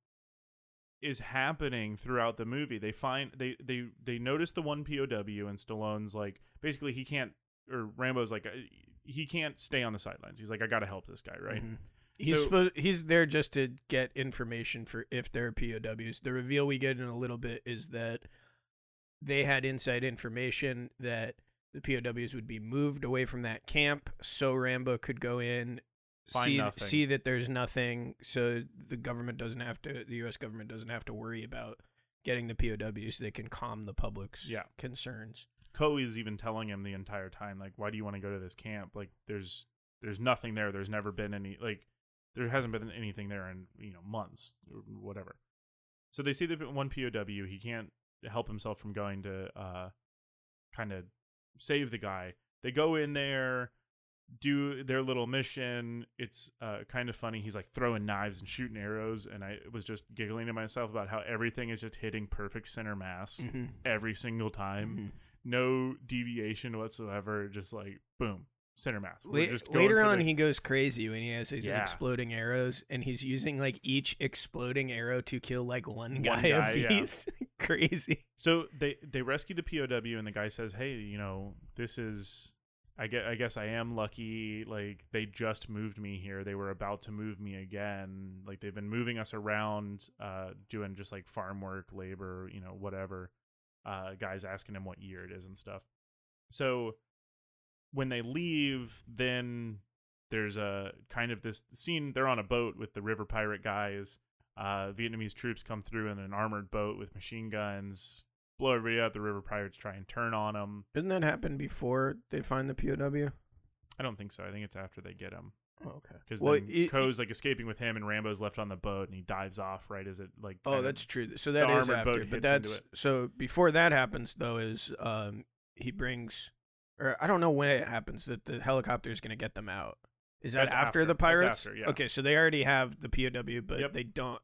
is happening throughout the movie. They find they they they notice the one POW and Stallone's like basically he can't or Rambo's like he can't stay on the sidelines. He's like I got to help this guy, right? Mhm. He's So- supposed he's there just to get information for if there are POWs. The reveal we get in a little bit is that they had inside information that the POWs would be moved away from that camp so Rambo could go in Find see nothing. see that there's nothing so the government doesn't have to the US government doesn't have to worry about getting the POWs they can calm the public's Yeah. concerns. Co is even telling him the entire time, like, why do you want to go to this camp? Like, there's there's nothing there. There's never been any like there hasn't been anything there in you know months or whatever. So they see the one POW. He can't help himself from going to uh kind of save the guy. They go in there, do their little mission. It's uh kind of funny. He's like throwing knives and shooting arrows, and I was just giggling to myself about how everything is just hitting perfect center mass Mhm. every single time Mhm. no deviation whatsoever. Just like boom, center mass. We're La- later on, the- he goes crazy when he has his Yeah. exploding arrows, and he's using like each exploding arrow to kill like one One guy, guy, a yeah. crazy. so they they rescue the POW, and the guy says, "Hey, you know, this is." I guess, I guess I am lucky. Like they just moved me here. They were about to move me again. Like they've been moving us around, uh, doing just like farm work, labor, you know, whatever. Uh, guys asking him what year it is and stuff. So when they leave, then there's a kind of this scene. They're on a boat with the river pirate guys. Uh, Vietnamese troops come through in an armored boat with machine guns, blow everybody out. The river pirates try and turn on them. Didn't that happen before they find the POW? I don't think so. I think it's after they get him Oh, okay. because Well, it- Co's like escaping with him, and Rambo's left on the boat, and he dives off right as it like. Oh, that's true. So that is after, but that's so before that happens though is um he brings or I don't know when it happens that the helicopter is going to get them out. Is that after, after. the pirates? after, yeah. Okay, so they already have the POW, but Yep. they don't.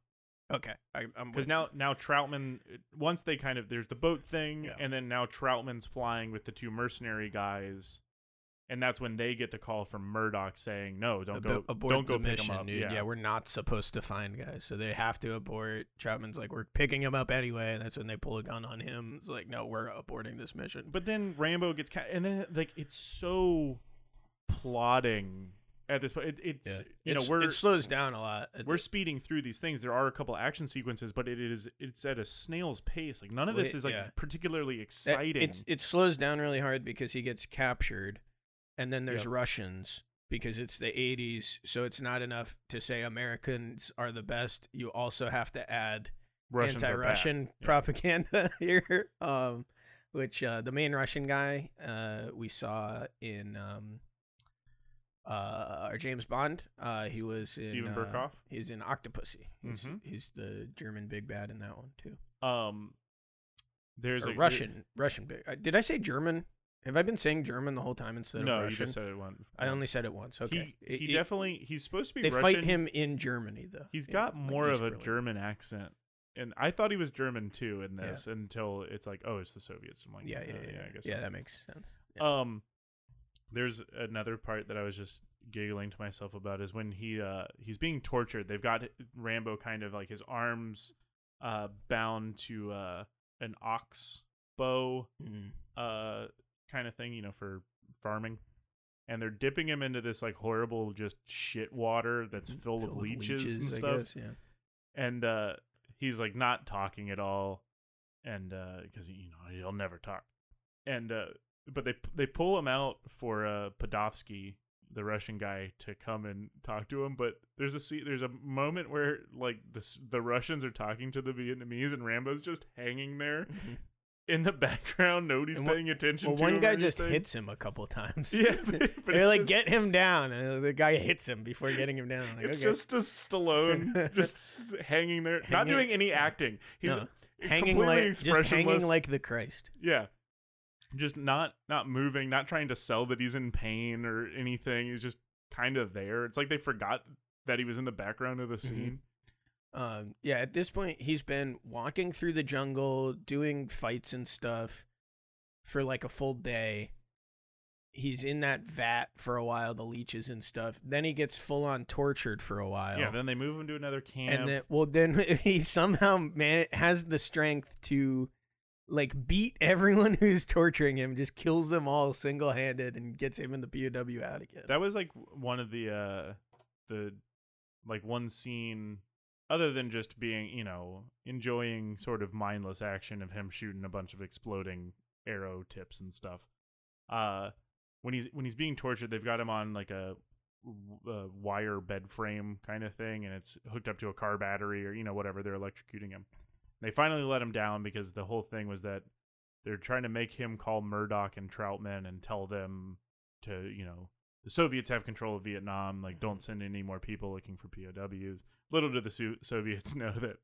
Okay, I, I'm because now now Trautman once they kind of there's the boat thing Yeah. and then now Trautman's flying with the two mercenary guys and that's when they get the call from Murdock saying no don't go abort don't go the pick mission, them up dude. yeah. we're not supposed to find guys, so they have to abort. Trautman's like, we're picking him up anyway, and that's when they pull a gun on him. It's like, no, we're aborting this mission. but then Rambo gets ca- and then like it's so plotting at this point it, it's Yeah. you It's- know we're it slows down a lot. we're the- speeding through these things there are a couple action sequences but it is it's at a snail's pace like none of this is like yeah. particularly exciting It, it slows down really hard because he gets captured, and then there's Yep. Russians because it's the 80s, so it's not enough to say Americans are the best. You also have to add Russians anti-Russian Yeah. propaganda here. Um, which uh, the main Russian guy uh, we saw in um, uh, our James Bond. Uh, he was Steven in, uh, he's in Octopussy. He's, Mhm. he's the German big bad in that one too. um there's Or a Russian, Russian big. uh, Did I say German? Have I been saying German the whole time instead no of you Russian? just said it one I only said it once. Okay. He, he it- definitely he's supposed to be They Russian. fight him in Germany though. He's got like, more East of a. German accent, and I thought he was German too in Yeah. this until it's like, oh, it's the Soviets. I'm like, Yeah, yeah, "Oh, yeah. I guess. yeah, so." that makes sense. Yeah. Um, there's another part that I was just giggling to myself about is when he uh he's being tortured. They've got Rambo kind of like his arms uh bound to uh an ox bow Mm. uh kind of thing, you know, for farming. And they're dipping him into this like horrible just shit water that's filled, Filled with leeches, and I stuff. guess, yeah. And uh he's like not talking at all and uh because you know he'll never talk. And uh but they they pull him out for uh Podovsky, the Russian guy to come and talk to him. But there's a se- there's a moment where like the the Russians are talking to the Vietnamese, and Rambo's just hanging there in the background. Nobody's. One- paying attention. Well, to one guy just hits him a couple times. Yeah, but, but They're like, just- get him down. And the guy hits him before getting him down. Like, It's okay. just a Stallone just hanging there, not doing any acting. He's No. hanging like just hanging like the Christ. yeah, just not not moving, not trying to sell that he's in pain or anything. He's just kind of there. It's like they forgot that he was in the background of the Mm-hmm. scene. Um, yeah, at this point, he's been walking through the jungle, doing fights and stuff for like a full day. He's in that vat for a while, the leeches and stuff. Then he gets full on tortured for a while. Yeah, then they move him to another camp. and then, well, then he somehow man has the strength to like beat everyone who's torturing him, just kills them all single handed, and gets him in the POW out again. that was like one of the uh the like one scene other than just being you know enjoying sort of mindless action of him shooting a bunch of exploding arrow tips and stuff uh when he's when he's being tortured they've got him on like a, a wire bed frame kind of thing and it's hooked up to a car battery or you know whatever they're electrocuting him. They finally let him down because the whole thing was that they're trying to make him call Murdock and Trautman and tell them to, you know, the Soviets have control of Vietnam. Like, don't send any more people looking for POWs. Little did the Su- Soviets know that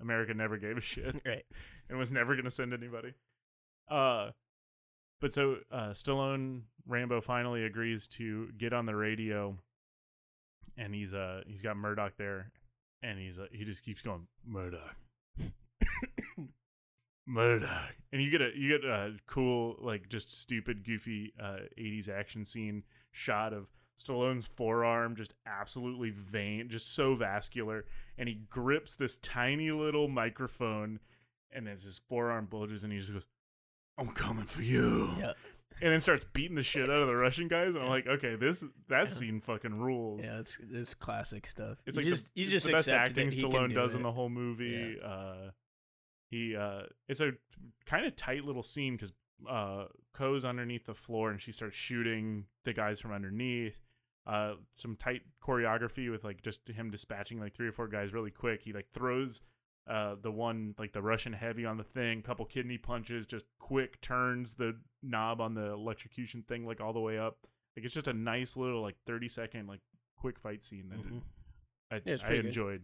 America never gave a shit right. and was never going to send anybody. Uh, but so uh, Stallone Rambo finally agrees to get on the radio, and he's uh he's got Murdock there, and he's uh, he just keeps going Murdock, Murdock, and you get a you get a cool like just stupid goofy uh 80s action scene shot of Stallone's forearm just absolutely vein, just so vascular, and he grips this tiny little microphone, and as his forearm bulges, and he just goes, "I'm coming for you," Yeah. and then starts beating the shit out of the Russian guys. And I'm like, okay, this that scene fucking rules. Yeah, it's it's classic stuff. It's you like just the, you just the best acting Stallone do does it. in the whole movie. Uh, he uh, it's a kind of tight little scene because uh, Co's underneath the floor and she starts shooting the guys from underneath. Uh, some tight choreography with like just him dispatching like three or four guys really quick. He like throws uh the one like the Russian heavy on the thing, couple kidney punches, just quick turns the knob on the electrocution thing like all the way up. Like it's just a nice little like thirty second like quick fight scene that Mhm. I, Yeah, I good. enjoyed.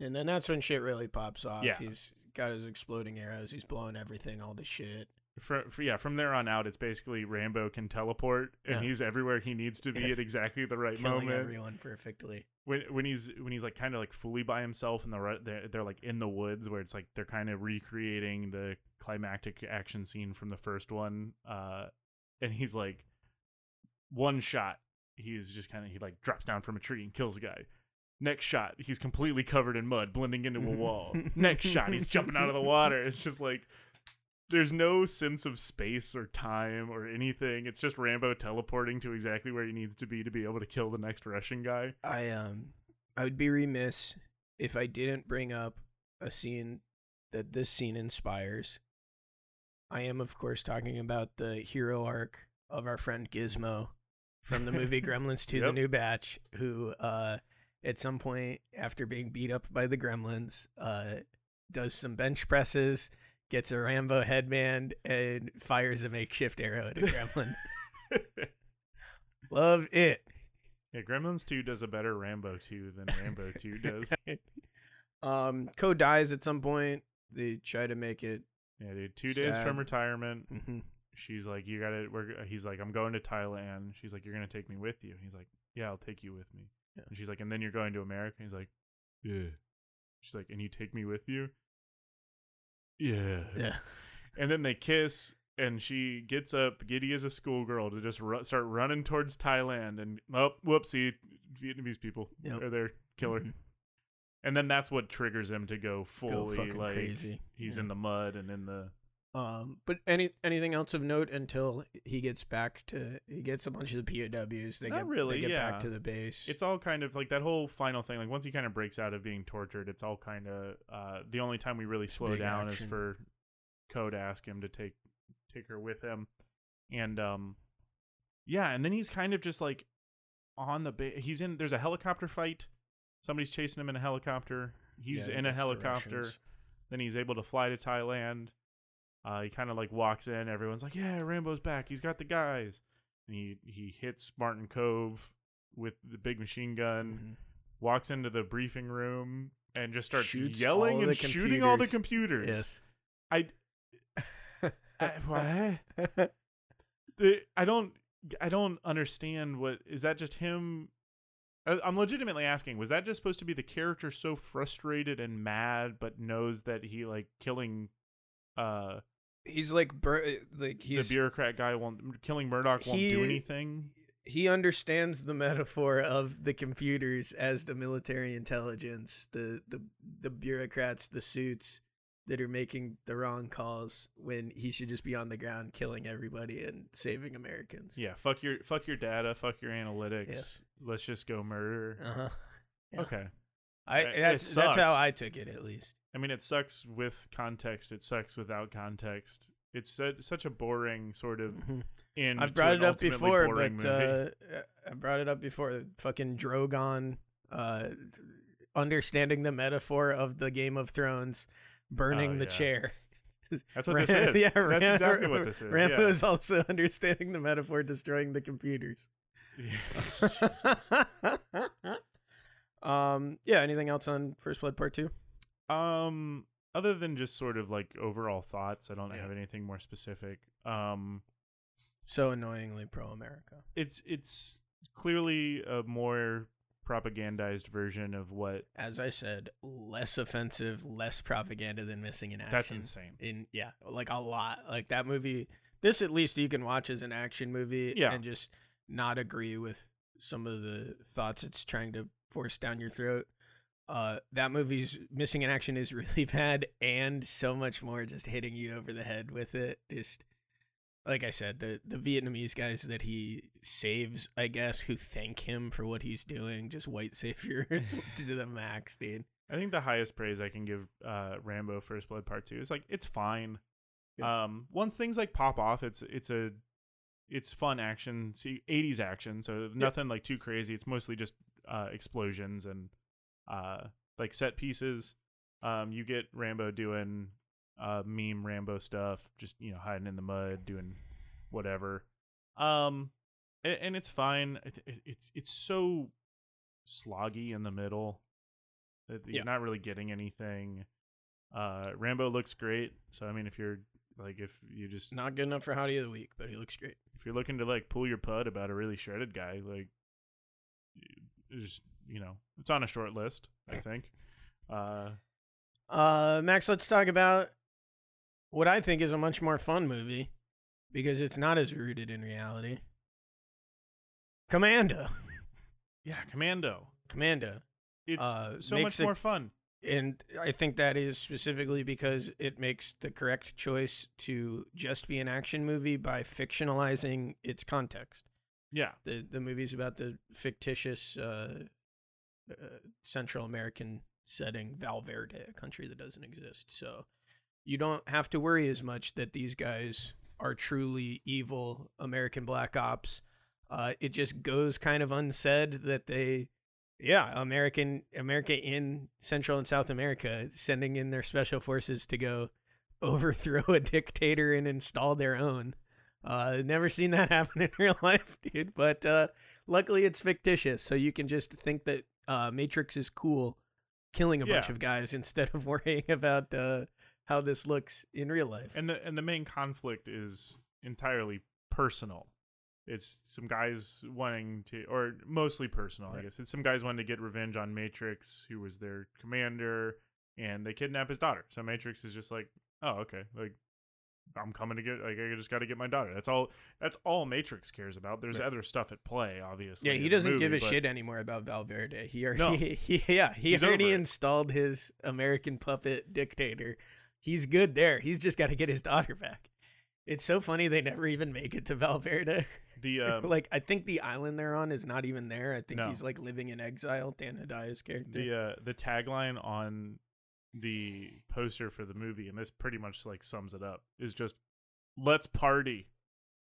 And then that's when shit really pops off. Yeah. He's got his exploding arrows. He's blowing everything, all the shit. For, for yeah, from there on out, it's basically Rambo can teleport and Yeah. he's everywhere he needs to be Yes. at exactly the right Killing moment. everyone perfectly. When when he's when he's like kind of like fully by himself and the they're, they're like in the woods where it's like they're kind of recreating the climactic action scene from the first one. Uh, and he's like one shot, he's just kind of he like drops down from a tree and kills a guy. Next shot, he's completely covered in mud, blending into a wall. Next shot, he's jumping out of the water. It's just like there's no sense of space or time or anything. It's just Rambo teleporting to exactly where he needs to be to be able to kill the next Russian guy. I um I would be remiss if I didn't bring up a scene that this scene inspires. I am of course talking about the hero arc of our friend Gizmo from the movie Gremlins 2 the new batch who uh at some point after being beat up by the gremlins uh does some bench presses, gets a Rambo headband and fires a makeshift arrow at a gremlin. Love it. Yeah, Gremlins 2 does a better Rambo 2 than Rambo 2 does. um, Co dies at some point. They try to make it. Yeah, dude. Two days from retirement, mhm. she's like, "You gotta." We're. He's like, "I'm going to Thailand." She's like, "You're gonna take me with you." He's like, "Yeah, I'll take you with me." Yeah. And she's like, "And then you're going to America." He's like, "Yeah." She's like, "And you take me with you?" Yeah. Yeah. And then they kiss, and she gets up, giddy as a schoolgirl, to just ru- start running towards Thailand. And oh, whoopsie, Vietnamese people Yep. are there, killer. Mhm. And then that's what triggers him to go fully fucking like crazy. he's Yeah. in the mud and in the Um, but any anything else of note until he gets back to he gets a bunch of the POWs. They Not get really, They get yeah. back to the base. it's all kind of like that whole final thing like once he kind of breaks out of being tortured it's all kind of uh the only time we really slow down action. is for Co to ask him to take take her with him and um yeah and then he's kind of just like on the ba- he's in there's a helicopter fight. Somebody's chasing him in a helicopter. He's Yeah, in a helicopter. Then he's able to fly to Thailand. Uh, he kind of like walks in. Everyone's like, "Yeah, Rambo's back. He's got the guys." And he he hits Martin Kove with the big machine gun. Mhm. Walks into the briefing room and just starts Shoots yelling and shooting all the computers. Yes. I, I what? the, I don't I don't understand what is that just him I'm legitimately asking was that just supposed to be the character so frustrated and mad but knows that he like killing uh he's like bur- like he's the bureaucrat guy won't killing Murdock won't do anything he understands the metaphor of the computers as the military intelligence, the the the bureaucrats, the suits that are making the wrong calls when he should just be on the ground killing everybody and saving Americans. yeah fuck your fuck your data fuck your analytics Yes. let's just go murder Uh-huh. yeah. okay I that's that's how. I took it at least. I mean, it sucks with context. It sucks without context. It's su- such a boring sort of Mhm. end. I've brought it up before, but uh, I brought it up before. Fucking Drogon, uh, understanding the metaphor of the Game of Thrones, burning Oh, the yeah. chair. that's what Ram- this is. Yeah, that's exactly what this is. Rambo yeah. is also understanding the metaphor, destroying the computers. Yeah. um. Yeah. Anything else on First Blood Part Two? Um, other than just sort of like overall thoughts, I don't Yeah. have anything more specific. Um, So annoyingly pro America. it's it's clearly a more propagandized version of what As I said, less offensive, less propaganda than Missing in Action. that's insane. in yeah like a lot like that movie this at least you can watch as an action movie Yeah. and just not agree with some of the thoughts it's trying to force down your throat uh that movie's missing in action is really bad and so much more just hitting you over the head with it just like i said the the vietnamese guys that he saves i guess who thank him for what he's doing just white savior to the max dude I think the highest praise I can give uh, Rambo First Blood Part Two is like it's fine. Yeah. Um, once things like pop off, it's it's a it's fun action, see '80s action, so nothing like too crazy. It's mostly just uh, explosions and uh, like set pieces. Um, you get Rambo doing uh, meme Rambo stuff, just you know hiding in the mud, doing whatever. Um, and, and it's fine. It, it, it's it's so sloggy in the middle that you're Yeah. not really getting anything. Uh, Rambo looks great, so I mean, if you're like, if you just not good enough for howdy of the week but he looks great if you're looking to like pull your pud about a really shredded guy, like, just you know, it's on a short list. I think. Uh, Uh, Max, let's talk about what I think is a much more fun movie because it's not as rooted in reality. Commando. yeah, Commando. Commando. It's Uh, so much a- more fun. And I think that is specifically because it makes the correct choice to just be an action movie by fictionalizing its context. Yeah, The the movie's about the fictitious uh, uh, Central American setting, Valverde, a country that doesn't exist. So you don't have to worry as much that these guys are truly evil American black ops. Uh, it just goes kind of unsaid that they, yeah, American America in Central and South America sending in their special forces to go overthrow a dictator and install their own. Uh, never seen that happen in real life, dude. But uh, luckily, it's fictitious, so you can just think that uh, Matrix is cool, killing a bunch of guys instead of worrying about uh, how this looks in real life. and the and the main conflict is entirely personal. It's some guys wanting to, or mostly personal, I guess. It's some guys wanting to get revenge on Matrix, who was their commander, and they kidnap his daughter. So Matrix is just like, oh, okay, like I'm coming to get, like I just got to get my daughter. That's all. That's all Matrix cares about. There's Right. other stuff at play, obviously. Yeah, he doesn't give a but- shit anymore about Valverde. He already, No. he, yeah, he He's already installed his American puppet dictator. He's good there. He's just got to get his daughter back. It's so funny they never even make it to Valverde. The um, like I think the island they're on is not even there. I think No. he's like living in exile. Dan Hedaya's character. the uh, the tagline on the poster for the movie, and this pretty much like sums it up, is just "Let's party."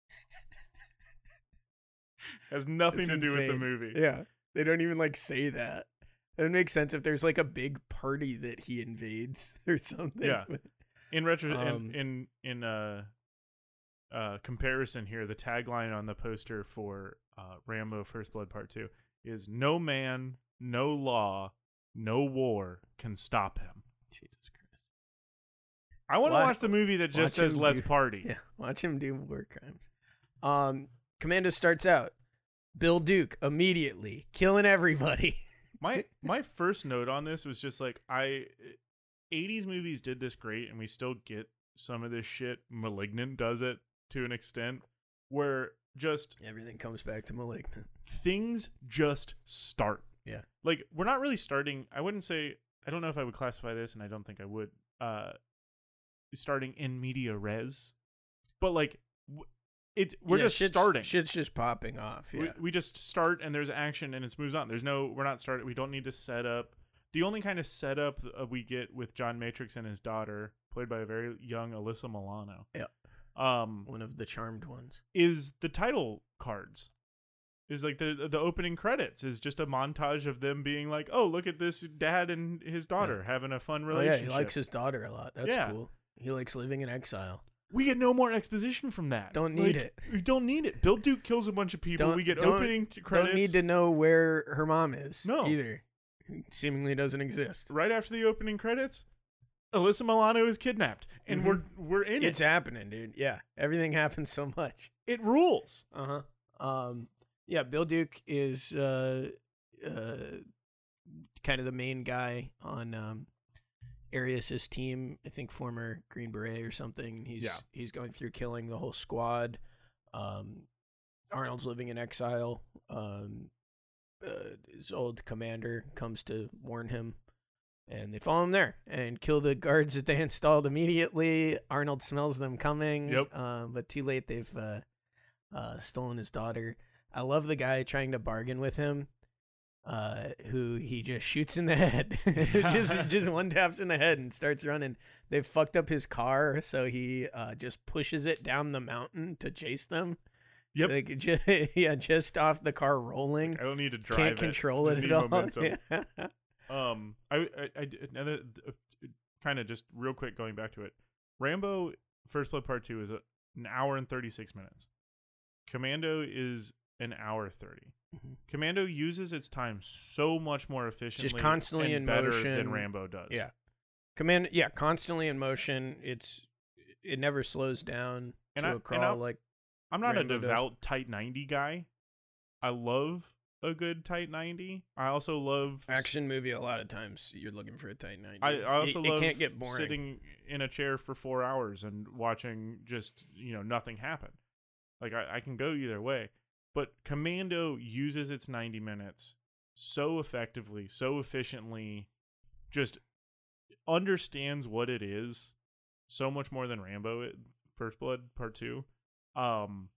Has nothing It's to do with the movie. Yeah, they don't even like say that. It would make sense if there's like a big party that he invades or something. Yeah. In retro, Um, in in in uh, uh, comparison here, the tagline on the poster for uh, Rambo: First Blood Part Two is "No man, no law, no war can stop him." Jesus Christ. I want to Watch- the movie that just watch says him "Let's do- party." Yeah, watch him do war crimes. Um, Commando starts out. Bill Duke immediately killing everybody. my my first note on this was just like I 80s movies did this great and we still get some of this shit malignant does it to an extent where just Everything comes back to malignant. things just start Yeah. like we're not really starting i wouldn't say i don't know if i would classify this and i don't think i would uh starting in media res but like it we're Yeah, just shit's- starting Shit's just popping off. we, Yeah. we just start and there's action and it moves on. There's no we're not started. We don't need to set up. The only kind of setup uh, we get with John Matrix and his daughter, played by a very young Alyssa Milano, Yeah. um, One of the charmed ones. is the title cards. Is like the the opening credits is just a montage of them being like, oh look at this dad and his daughter having a fun Oh relationship. yeah, he likes his daughter a lot. That's Yeah. cool. He likes living in exile. we get no more exposition from that. Don't need Like, it. We don't need it. Bill Duke kills a bunch of people. Don't- we get don't- opening credits. Don't need to know where her mom is. No. either. Seemingly doesn't exist. right after the opening credits, Alyssa Milano is kidnapped, and we're we're in It's it. It's happening, dude. Yeah, everything happens so much. It rules. Uh huh. Um. Yeah, Bill Duke is uh, uh, kind of the main guy on um, Arius's team. I think former Green Beret or something. He's Yeah. he's going through killing the whole squad. Um, Arnold's living in exile. Um, uh, his old commander comes to warn him, and they follow him there and kill the guards that they installed immediately. Arnold smells them coming. Yep. Uh, but too late. They've uh, uh, stolen his daughter. I love the guy trying to bargain with him. Uh, who he just shoots in the head, just just one taps in the head and starts running. They've fucked up his car, so he uh, just pushes it down the mountain to chase them. Yep. like just, yeah, just off the car rolling. I don't need to drive Can't it. control it need at all. Yeah. Um, I, I, I another kind of just real quick going back to it. Rambo First Blood Part Two is a, an hour and thirty six minutes. Commando is an hour 30 Mhm. Commando uses its time so much more efficiently, just constantly and in better motion. than Rambo does. Yeah. Command, yeah, constantly in motion. It's it never slows down And to I- a crawl. I- like I'm not Rambo a does. devout tight 90 guy. I love a good tight 90. I also love action movie, a lot of times you're looking for a tight ninety. I, I also it, love it can't get boring. sitting in a chair for four hours and watching just you know nothing happen. Like I, I can go either way, but Commando uses its 90 minutes so effectively, so efficiently, just understands what it is so much more than Rambo First Blood Part 2. Um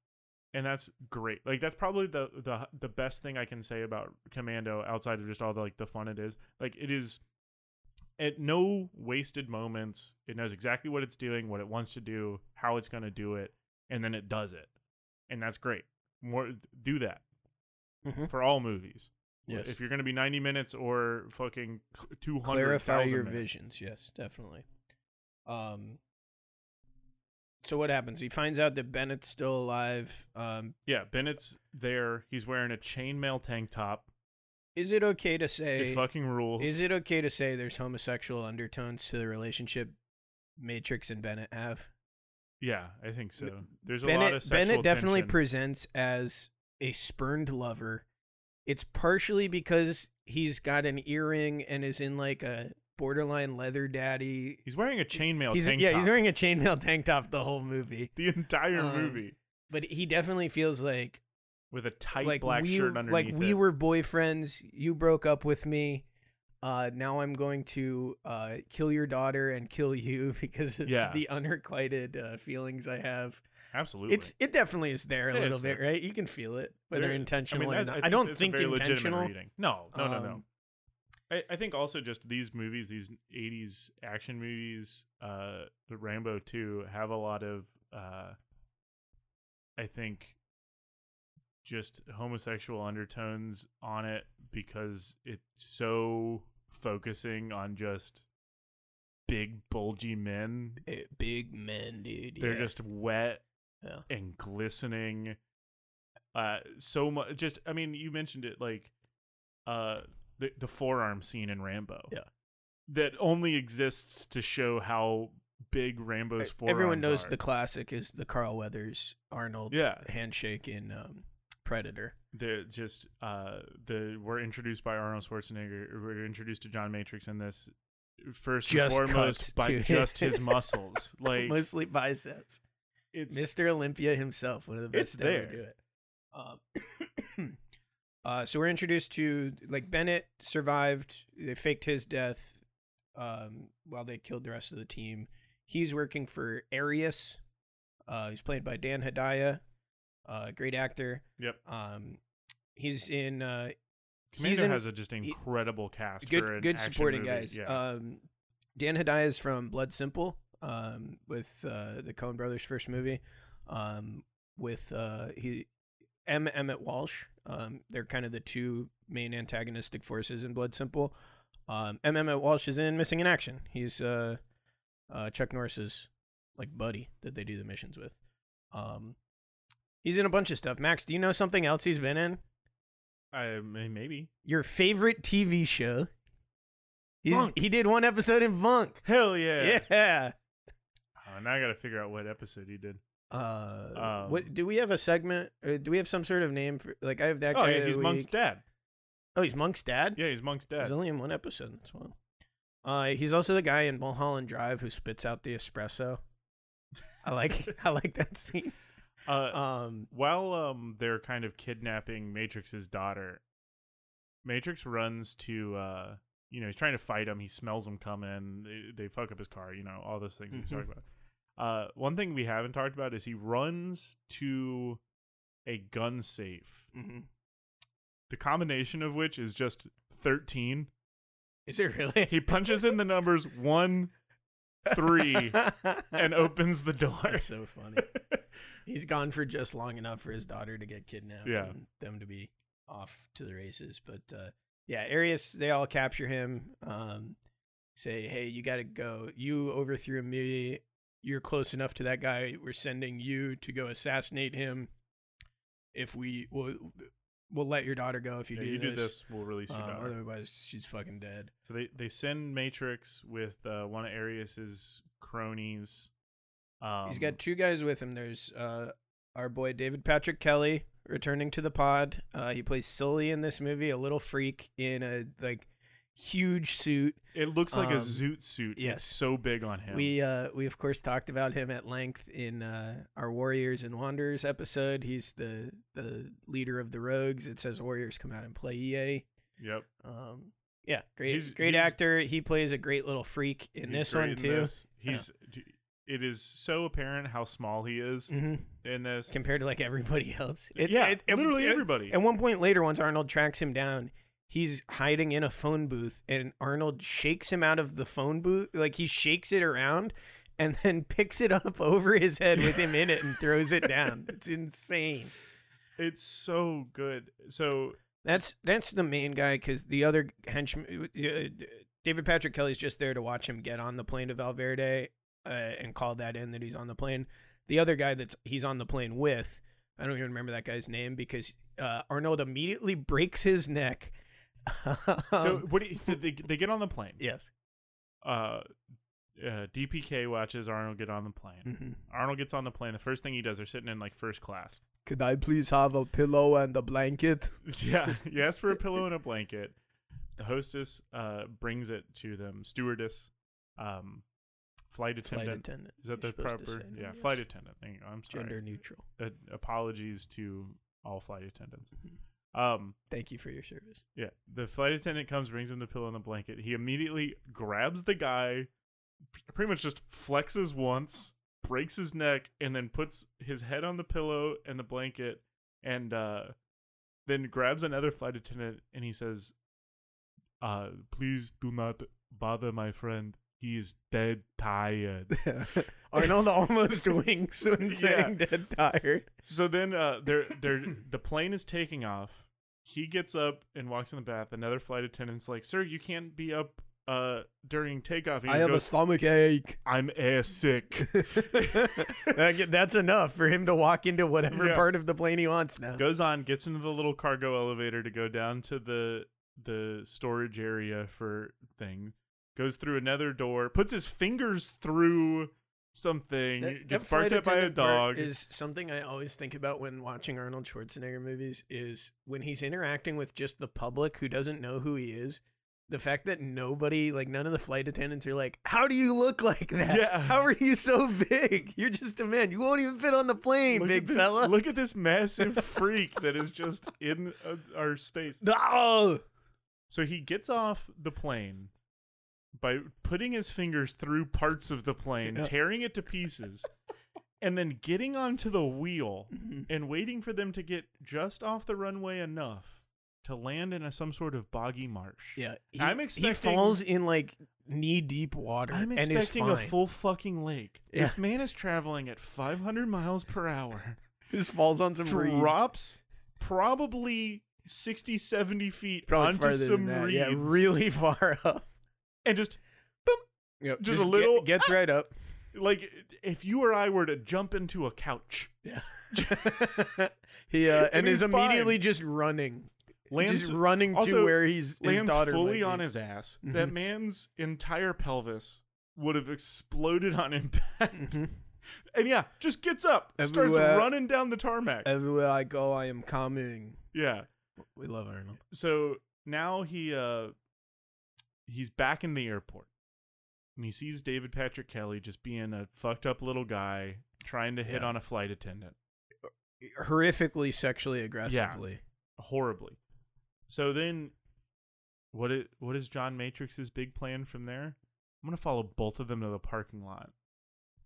and that's great. Like that's probably the the the best thing I can say about Commando outside of just all the like the fun it is. Like it is at no wasted moments. It knows exactly what it's doing, what it wants to do, how it's going to do it, and then it does it. And that's great. More do that Mhm. for all movies. Yes. If you're going to be 90 minutes or fucking 200 clarify your minutes. visions. Yes, definitely. Um. So what happens? He finds out that Bennett's still alive. Um, Yeah, Bennett's there. He's wearing a chainmail tank top. is it okay to say? It fucking rules. Is it okay to say there's homosexual undertones to the relationship Matrix and Bennett have? Yeah, I think so. There's a lot of Bennett sexual Bennett definitely tension. presents as a spurned lover. It's partially because he's got an earring and is in like a borderline leather daddy. He's wearing a chainmail He's, tank yeah, top. he's wearing a chainmail tank top the whole movie. the entire Um, movie But he definitely feels like with a tight like black we shirt underneath like we it. were boyfriends. You broke up with me. Uh, now I'm going to uh, kill your daughter and kill you because of Yeah. the unrequited uh, feelings I have. Absolutely. It's it definitely is there a Yeah, little bit, there. right? You can feel it, whether There- intentional I mean, or not. I, think don't it's think intentional. reading. No, no, no, no. Um, I, I think also just these movies, these '80s action movies, uh, the Rambo 2, have a lot of, uh, I think, just homosexual undertones on it because it's so focusing on just big bulgy men. Eh, big men, dude. They're yeah. just wet Yeah. and glistening. Uh, so much. Just I mean, you mentioned it like, uh, the the forearm scene in Rambo. Yeah. that only exists to show how big Rambo's forearm. Everyone knows are. the classic is the Carl Weathers Arnold Yeah. handshake in um, Predator. They're just uh the we're introduced by Arnold Schwarzenegger. We're introduced to John Matrix in this first Just and foremost by just his muscles. Like Mostly biceps. it's Mr. Olympia himself, one of the best to ever do it. Um, uh, so we're introduced to like Bennett survived. They faked his death um, while they killed the rest of the team. He's working for Arius. Uh, he's played by Dan Hedaya, uh, great actor. Yep. Um, he's in. Uh, Commando in has a just incredible cast. for good good supporting movie. guys. Yeah. Um, Dan Hedaya is from Blood Simple, um, with uh, the Coen Brothers' first movie. Um, with uh, he M. Emmett Walsh. Um, they're kind of the two main antagonistic forces in Blood Simple. Um, M. Emmett Walsh is in Missing in Action. He's uh, uh, Chuck Norris's like buddy that they do the missions with. Um, he's in a bunch of stuff. Max, do you know something else he's been in? I mean, maybe. Your favorite TV show? He's, Monk. he did one episode in Monk. Hell yeah. Yeah. Oh, now I got to figure out what episode he did. Uh, Um, what do we have a segment? Uh, do we have some sort of name for? Like I have that Oh guy. yeah, he's Monk's week. dad. Oh, he's Monk's dad. Yeah, he's Monk's dad. He's only in one episode. That's well. Uh, he's also the guy in Mulholland Drive who spits out the espresso. I like I like that scene. Uh, Um, while um they're kind of kidnapping Matrix's daughter, Matrix runs to uh you know he's trying to fight him. He smells them coming. They, they fuck up his car. You know all those things we Mhm. talked about. Uh, one thing we haven't talked about is he runs to a gun safe. mhm. The combination of which is just thirteen. is it really? He punches in the numbers one, three, and opens the door. That's so funny. He's gone for just long enough for his daughter to get kidnapped Yeah. and them to be off to the races. But uh, yeah, Arius, they all capture him. Um, say, hey, you got to go. You overthrew me. You're close enough to that guy. We're sending you to go assassinate him. If we will, we'll let your daughter go if you Yeah, do you this. do this, we'll release your Um, daughter. otherwise, she's fucking dead. So they they send Matrix with uh, one of Arius's cronies. Um, He's got two guys with him. There's uh, our boy David Patrick Kelly returning to the pod. Uh, he plays Sully in this movie, a little freak in a like huge suit. It looks like a um, zoot suit. yes. It's so big on him. We uh, we of course talked about him at length in uh, our Warriors and Wanderers episode. He's the the leader of the Rogues. It says Warriors come out and play EA. yep. Um, yeah, great He's- great he's- actor. He plays a great little freak in this one in too. this. He's. It is so apparent how small he is hmm in this. Compared to like everybody else. It- yeah, it- it- literally it- everybody. At one point later, once Arnold tracks him down, he's hiding in a phone booth, and Arnold shakes him out of the phone booth. Like he shakes it around, and then picks it up over his head with him in it and throws it down. It's insane. It's so good. So That's that's the main guy because the other henchman, uh, David Patrick Kelly's just there to watch him get on the plane to Valverde uh, and call that in that he's on the plane. The other guy that's he's on the plane with, I don't even remember that guy's name because uh, Arnold immediately breaks his neck. so what? Do you, so they they get on the plane. yes, Uh, uh, DPK watches Arnold get on the plane. Mhm. Arnold gets on the plane. The first thing he does, they're sitting in like first class. could I please have a pillow and a blanket? Yeah, he asks for a pillow and a blanket. The hostess uh, brings it to them. Stewardess, um, flight attendant. Flight attendant. Is that you're the proper? say yeah, yes. flight attendant. There you. I'm sorry. Gender neutral. Uh, apologies to all flight attendants. Mm-hmm. Um, Thank you for your service. yeah, the flight attendant comes, brings him the pillow and the blanket. He immediately grabs the guy, pretty much just flexes once, breaks his neck, and then puts his head on the pillow and the blanket, and uh, then grabs another flight attendant and he says, uh, "Please do not bother my friend. He is dead tired. Arnold almost winks when saying dead tired. So then uh they're they're the plane is taking off. He gets up and walks in the bath. Another flight attendant's like, Sir, you can't be up uh during takeoff. And he "I have a stomach ache. I'm air sick. That- That's enough for him to walk into whatever Yeah. part of the plane he wants now. Goes on, gets into the little cargo elevator to go down to the the storage area for thing. Goes through another door, puts his fingers through something, That- gets that barked at by a dog. Is something I always think about when watching Arnold Schwarzenegger movies is when he's interacting with just the public who doesn't know who he is. The fact that nobody, like none of the flight attendants, are like, "How do you look like that? Yeah. How are you so big? You're just a man. You won't even fit on the plane, Look big this, fella." Look at this massive freak that is just in uh, our space. Oh! So he gets off the plane by putting his fingers through parts of the plane, Yeah. tearing it to pieces, and then getting onto the wheel Mhm. and waiting for them to get just off the runway enough to land in a, some sort of boggy marsh. Yeah, he, I'm expecting he falls in like knee deep water I'm and is expecting a full fucking lake. Yeah. This man is traveling at 500 miles per hour. Just falls on some reeds. drops probably 60 70 feet Probably onto some reeds Yeah, really far up. And just Yep, Just a get- little- gets right up. like if you or I were to jump into a couch Yeah. he uh, and, And is he's fine. immediately just running. lands just running also to where he's his lands daughter fully on his ass that Mhm. man's entire pelvis would have exploded on impact Mhm. and yeah just gets up starts running down the tarmac Everywhere I go, I am coming. yeah We love Arnold. so now he uh he's back in the airport and he sees David Patrick Kelly just being a fucked up little guy trying to hit Yeah. on a flight attendant Horrifically sexually aggressively. horribly. So then what it what is John Matrix's big plan from there? I'm going to follow both of them to the parking lot.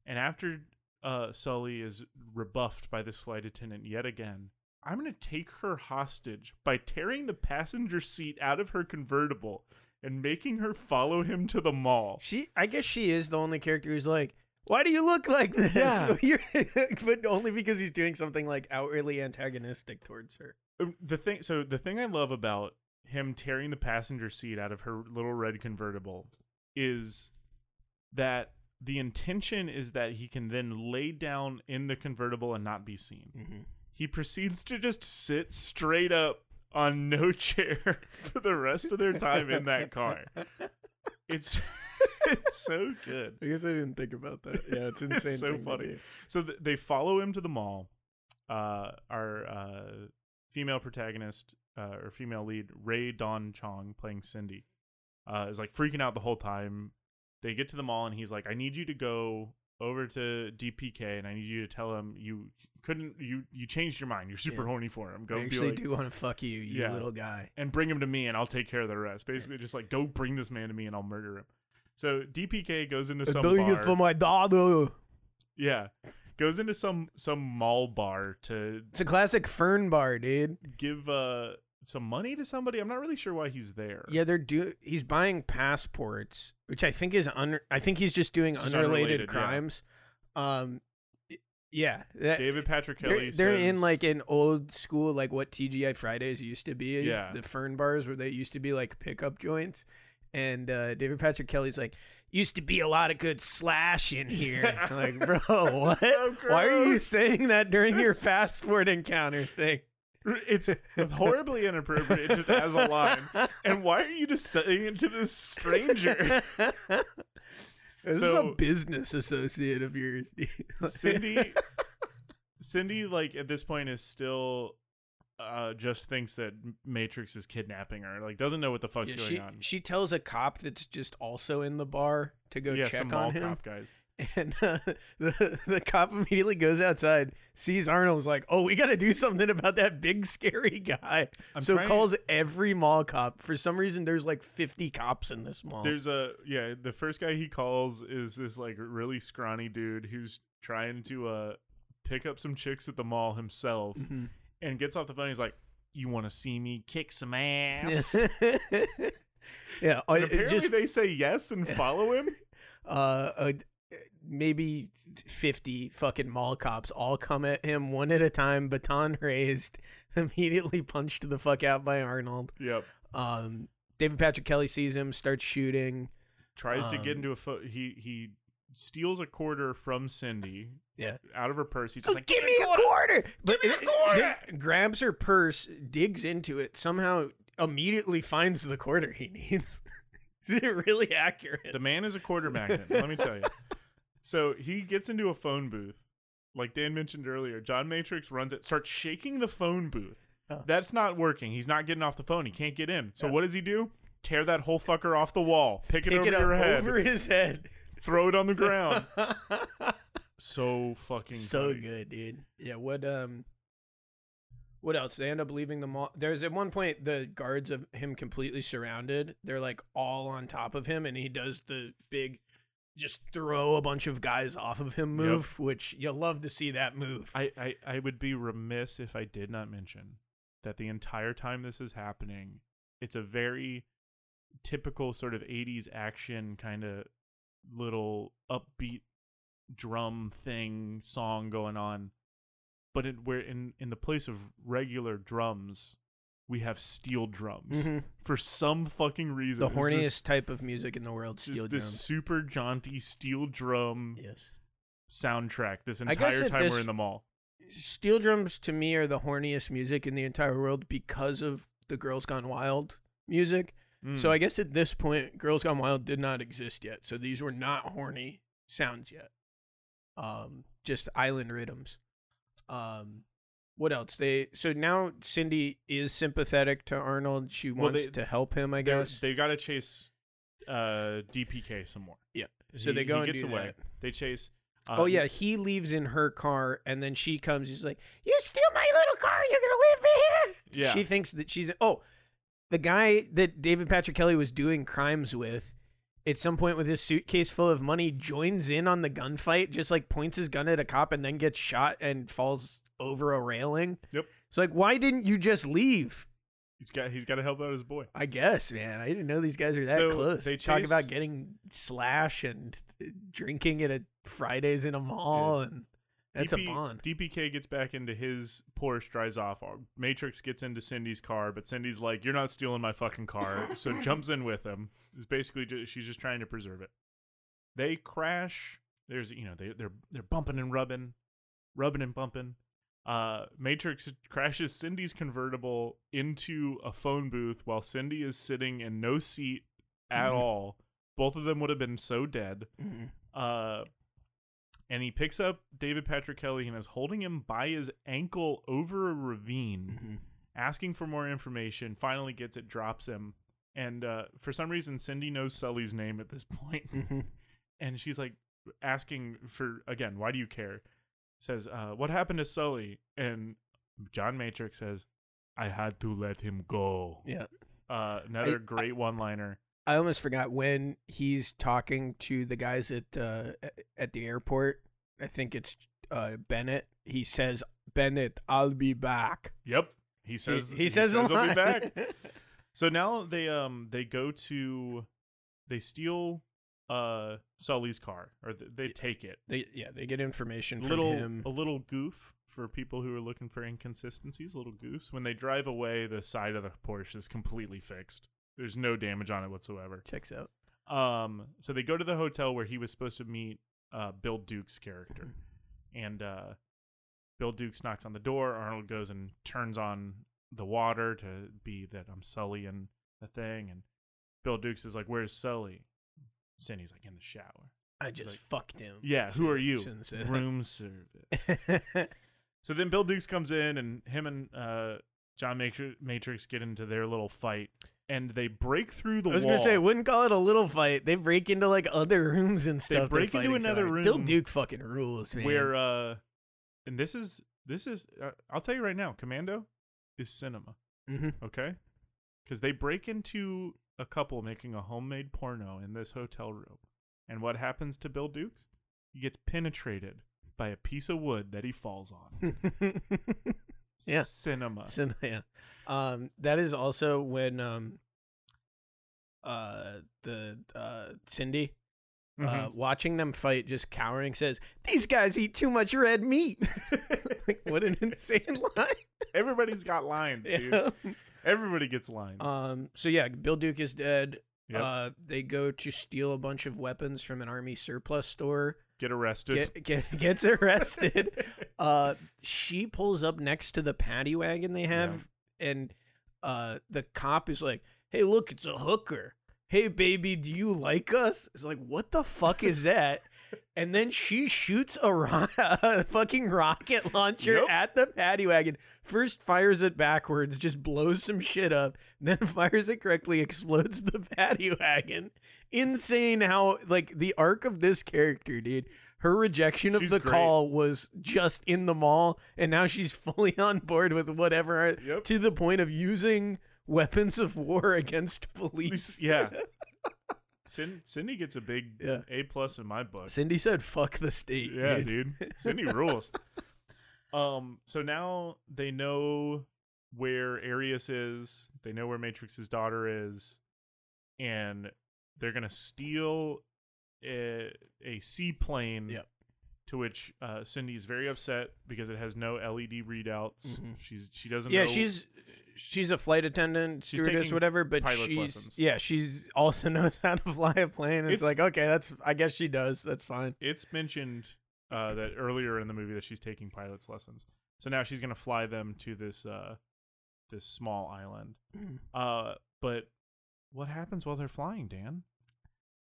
And after uh Sully is rebuffed by this flight attendant yet again, I'm going to take her hostage by tearing the passenger seat out of her convertible and making her follow him to the mall. She, I guess, she is the only character who's like, "Why do you look like this?" Yeah. You're- but only because he's doing something like outwardly antagonistic towards her. Um, the thing so the thing i love about him tearing the passenger seat out of her little red convertible is that the intention is that he can then lay down in the convertible and not be seen Mm-hmm. he proceeds to just sit straight up on no chair for the rest of their time in that car it's it's so good I guess I didn't think about that. Yeah, it's insane. It's so funny. So th- they follow him to the mall. Uh, our uh, female protagonist uh, or female lead, Rae Dawn Chong, playing Cindy, uh, is like freaking out the whole time. They get to the mall and he's like, "I need you to go over to DPK and I need you to tell him you couldn't you you changed your mind. You're super Yeah. horny for him. Go I actually like, do want to fuck you, you Yeah. little guy. and bring him to me and I'll take care of the rest. Basically, just like go bring this man to me and I'll murder him." So DPK goes into some doing bar. it for my daughter. Yeah. Goes into some some mall bar to It's a classic fern bar, dude. give uh some money to somebody. I'm not really sure why he's there. Yeah, they're do. He's buying passports, which I think is un. I think he's just doing Just unrelated, unrelated, yeah. crimes. Um, y- yeah, that- David Patrick they're, Kelly. they're in like an old school, like what TGI Fridays used to be. Yeah. the fern bars where they used to be like pickup joints. And uh, David Patrick Kelly's like, used to be a lot of good slash in here. Like, bro, what? so Why are you saying that during your It's- passport encounter thing? it's horribly inappropriate just as a line. And why are you just saying it to this stranger? This is a business associate of yours. Cindy Cindy like at this point is still uh just thinks that Matrix is kidnapping her. Like doesn't know what the fuck's Yeah, going she on. she tells a cop that's just also in the bar to go yeah, check on him, cop guys. And uh, the the cop immediately goes outside, sees Arnold's like, "Oh, we got to do something about that big scary guy." I'm so trying- calls every mall cop. For some reason, there's like 50 cops in this mall. There's a yeah, the first guy he calls is this like really scrawny dude who's trying to uh pick up some chicks at the mall himself Mhm. and gets off the phone. He's like, "You want to see me kick some ass?" yeah, And apparently just they say yes and follow him. uh, uh, maybe 50 fucking mall cops all come at him one at a time, baton raised, immediately punched the fuck out by Arnold. Yep. Um, David Patrick Kelly sees him, starts shooting. Tries to get Um, into a fo- he he steals a quarter from Cindy Yeah. out of her purse. He's just like, give me a quarter. But me a it- quarter!" then grabs her purse, digs into it, somehow immediately finds the quarter he needs. Is it really accurate? The man is a quarter magnet. let me tell you. So he gets into a phone booth, like Dan mentioned earlier. John Matrix runs it, starts shaking the phone booth. Oh. That's not working. He's not getting off the phone. He can't get in. So Yeah. what does he do? Tear that whole fucker off the wall. Pick, it over it up your head. over his head. Throw it on the ground. so fucking so funny. good, dude. Yeah. What um. What else? They end up leaving the mall. There's at one point the guards of him completely surrounded. They're like all on top of him, and he does the big, just throw a bunch of guys off of him Yep. move, which you'll love to see that move. I, I, I would be remiss if I did not mention that the entire time this is happening, it's a very typical sort of 80s action kind of little upbeat drum thing song going on. But it, we're in, in the place of regular drums, we have steel drums. Mhm. For some fucking reason. The horniest this- type of music in the world, steel this drums. super jaunty steel drum Yes. soundtrack this entire time this- we're in the mall. Steel drums to me are the horniest music in the entire world because of the Girls Gone Wild music. So Mm. I guess at this point, Girls Gone Wild did not exist yet. So these were not horny sounds yet. Um, just island rhythms. Um, what else? They so now Cindy is sympathetic to Arnold. She Well, wants they- to help him. I guess. they got to chase uh, DPK some more. Yeah. So He- they go he and gets away. that. They chase. Uh, oh yeah, he leaves in her car, and then she comes. She's like, "You steal my little car? You're gonna leave me here?" Yeah. She thinks that she's oh, the guy that David Patrick Kelly was doing crimes with. At some point, with his suitcase full of money, joins in on the gunfight. Just like points his gun at a cop and then gets shot and falls over a railing. Yep. It's like, why didn't you just leave? He's got. He's got to help out his boy. I guess, man. I didn't know these guys are that So, close. they Talk about getting slash and uh, drinking at a Fridays in a mall, and that's DP a bond. DPK gets back into his Porsche, drives off. Matrix gets into Cindy's car, but Cindy's like, "You're not stealing my fucking car," so jumps in with him. It's basically just, she's just trying to preserve it. They crash. There's you know they they're they're bumping and rubbing, rubbing and bumping. Uh, Matrix crashes Cindy's convertible into a phone booth while Cindy is sitting in no seat at Mhm. all. Both of them would have been so dead. Mhm. Uh, and he picks up David Patrick Kelly and is holding him by his ankle over a ravine, Mhm. asking for more information. Finally gets it, drops him, and uh, for some reason Cindy knows Sully's name at this point, Mhm. and she's like asking for again, why do you care? Says, uh, what happened to Sully? And John Matrix says, I had to let him go. Yeah. Uh, another I- great one-liner. I almost forgot when he's talking to the guys at uh, at the airport. I think it's uh, Bennett. He says, "Bennett, I'll be back." Yep, he says. he, he says, the he'll be back. So now they um they go to they steal uh Sully's car or th- they take it. they yeah they get information from little him. a little goof for people who are looking for inconsistencies, a little goofs. When they drive away, the side of the Porsche is completely fixed. There's no damage on it whatsoever. Checks out. Um so they go to the hotel where he was supposed to meet uh Bill Duke's character. And uh Bill Dukes knocks on the door, Arnold goes and turns on the water to be that I'm Sully and the thing and Bill Dukes is like, Where's Sully? Cindy's like in the shower. I just like- fucked him. Yeah, who are you? Shouldn't say that. Room service. So then Bill Dukes comes in and him and uh, John Matrix get into their little fight and they break through the I was wall. gonna say, I wouldn't call it a little fight. They break into like other rooms and stuff. break They're into another room. Bill Duke fucking rules, man. where uh and this is this is uh, I'll tell you right now, Commando is cinema, Mhm. okay? Cuz they break into a couple making a homemade porno in this hotel room. And what happens to Bill Dukes? He gets penetrated by a piece of wood that he falls on. Yeah. Cinema. Yeah. Um, that is also when um, uh, the uh, Cindy uh, watching them fight, just cowering, says, "These guys eat too much red meat." like, what an insane line! Everybody's got lines, dude. Yeah. Everybody gets lines. Um. So yeah, Bill Duke is dead. Yep. Uh, they go to steal a bunch of weapons from an army surplus store. Get arrested. Get, get gets arrested. uh, she pulls up next to the paddy wagon they have, and uh, the cop is like, "Hey, look, it's a hooker. Hey, baby, do you like us?" It's like, "What the fuck is that?" And then she shoots a, ro- a fucking rocket launcher Yep. at the paddy wagon. First fires it backwards, just blows some shit up. Then fires it correctly, explodes the paddy wagon. Insane how like the arc of this character, dude. Her rejection of She's the great. call was just in the mall, and now she's fully on board with whatever. Yep. To the point of using weapons of war against police. yeah. Cin- Cindy gets a big Yeah. A plus in my book. Cindy said, "Fuck the state." Yeah, dude. Cindy rules. Um, so now they know where Arius is. They know where Matrix's daughter is, and they're gonna steal a, a seaplane. Yep. To which uh, Cindy is very upset because it has no LED readouts. Mhm. She's she doesn't. Yeah, know- she's she's a flight attendant, She's stewardess, whatever. But she's lessons. yeah, she's also knows how to fly a plane. It's, It's- like okay, that's I guess she does. That's fine. it's mentioned uh, that earlier in the movie that she's taking pilot's lessons. So now she's gonna fly them to this uh, this small island. Uh, but what happens while they're flying, Dan?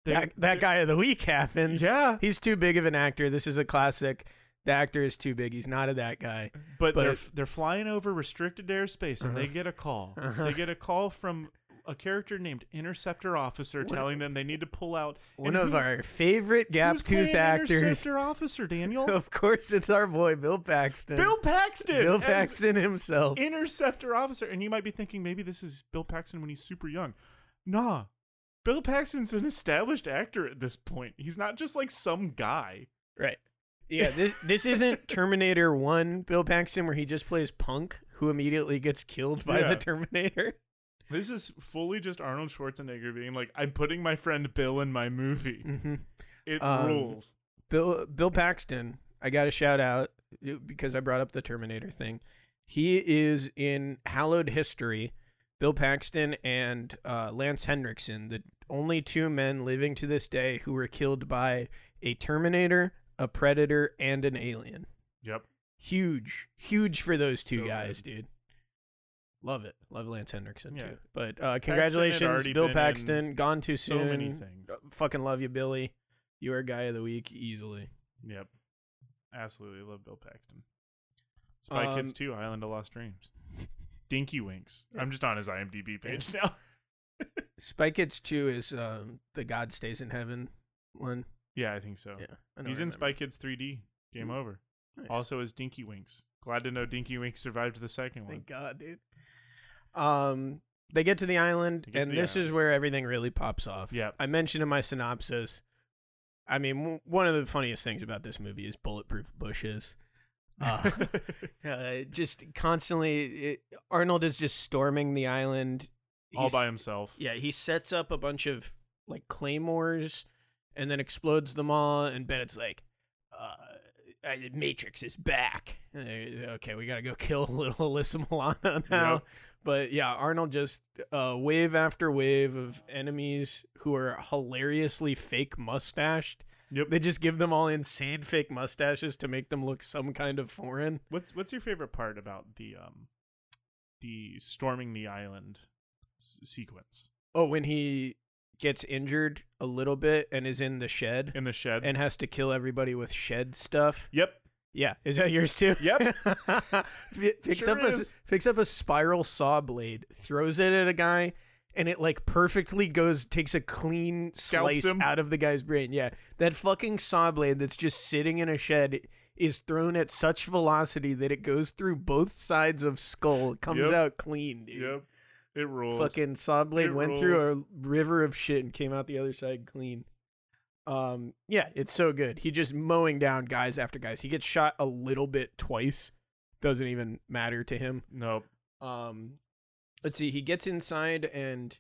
They- that that guy of the week happens. Yeah, he's too big of an actor. This is a classic. The actor is too big. He's not a that guy. but, but- they're they're flying over restricted airspace and they Uh-huh. get a call. Uh-huh. They get a call from a character named Interceptor Officer telling them they need to pull out One of who- our favorite gap who's tooth actors. Interceptor Officer Daniel. Of course, it's our boy Bill Paxton. Bill Paxton. Bill Paxton himself. interceptor officer. And you might be thinking maybe this is Bill Paxton when he's super young. Nah. Bill Paxton's an established actor at this point. He's not just like some guy. Right. Yeah, this this isn't Terminator 1 Bill Paxton where he just plays punk who immediately gets killed by Yeah. the Terminator. This is fully just Arnold Schwarzenegger being like, I'm putting my friend Bill in my movie. hmm It Um, rules. Bill Bill Paxton, I got a shout out because I brought up the Terminator thing. He is in Hallowed History. Bill Paxton and uh, Lance Henriksen, the only two men living to this day who were killed by a Terminator, a Predator, and an alien. Yep. Huge, huge for those two So guys, dude. Love it. Love Lance Henriksen Yeah. too. But uh, congratulations, Bill Paxton. Gone too so soon. many things. Uh, Fucking love you, Billy. You are guy of the week easily. Yep. Absolutely love Bill Paxton. Spy Um, Kids 2, Island of Lost Dreams. Dinky Winks. I'm just on his IMDb page now. Spy Kids 2 is um, the God Stays in Heaven one. yeah, I think so. Yeah. I He's I in remember. Spy Kids 3D. Game Mhm. over. Nice. Also is Dinky Winks. Glad to know Dinky Winks survived the second one. Thank God, dude. Um, they get to the island, to and the this is where everything really pops off. Yep. I mentioned in my synopsis. I mean, w- one of the funniest things about this movie is bulletproof bushes. Uh, uh, just constantly, it, Arnold is just storming the island. All by himself. Yeah, he sets up a bunch of like claymores and then explodes them all. And Bennett's like, uh, Matrix is back. Okay, we gotta go kill little Alyssa Milano now. Yep. But yeah, Arnold just uh, wave after wave of enemies who are hilariously fake mustached. Yep. They just give them all insane fake mustaches to make them look some kind of foreign. What's what's your favorite part about the um the storming the island s- sequence Oh, when he gets injured a little bit and is in the shed in the shed? and has to kill everybody with shed stuff. yep. Yeah, is that yours too? Yep. P- picks Sure up a picks up a spiral saw blade, throws it at a guy, and it like perfectly goes takes a clean Scalps slice him. out of the guy's brain. Yeah, that fucking saw blade that's just sitting in a shed is thrown at such velocity that it goes through both sides of skull, comes Yep. out clean, dude. Yep. It rules. Fucking saw blade It went through a river of shit and came out the other side clean. Um, yeah, it's so good. He just mowing down guys after guys. He gets shot a little bit twice. Doesn't even matter to him. Nope. Um, let's see. He gets inside and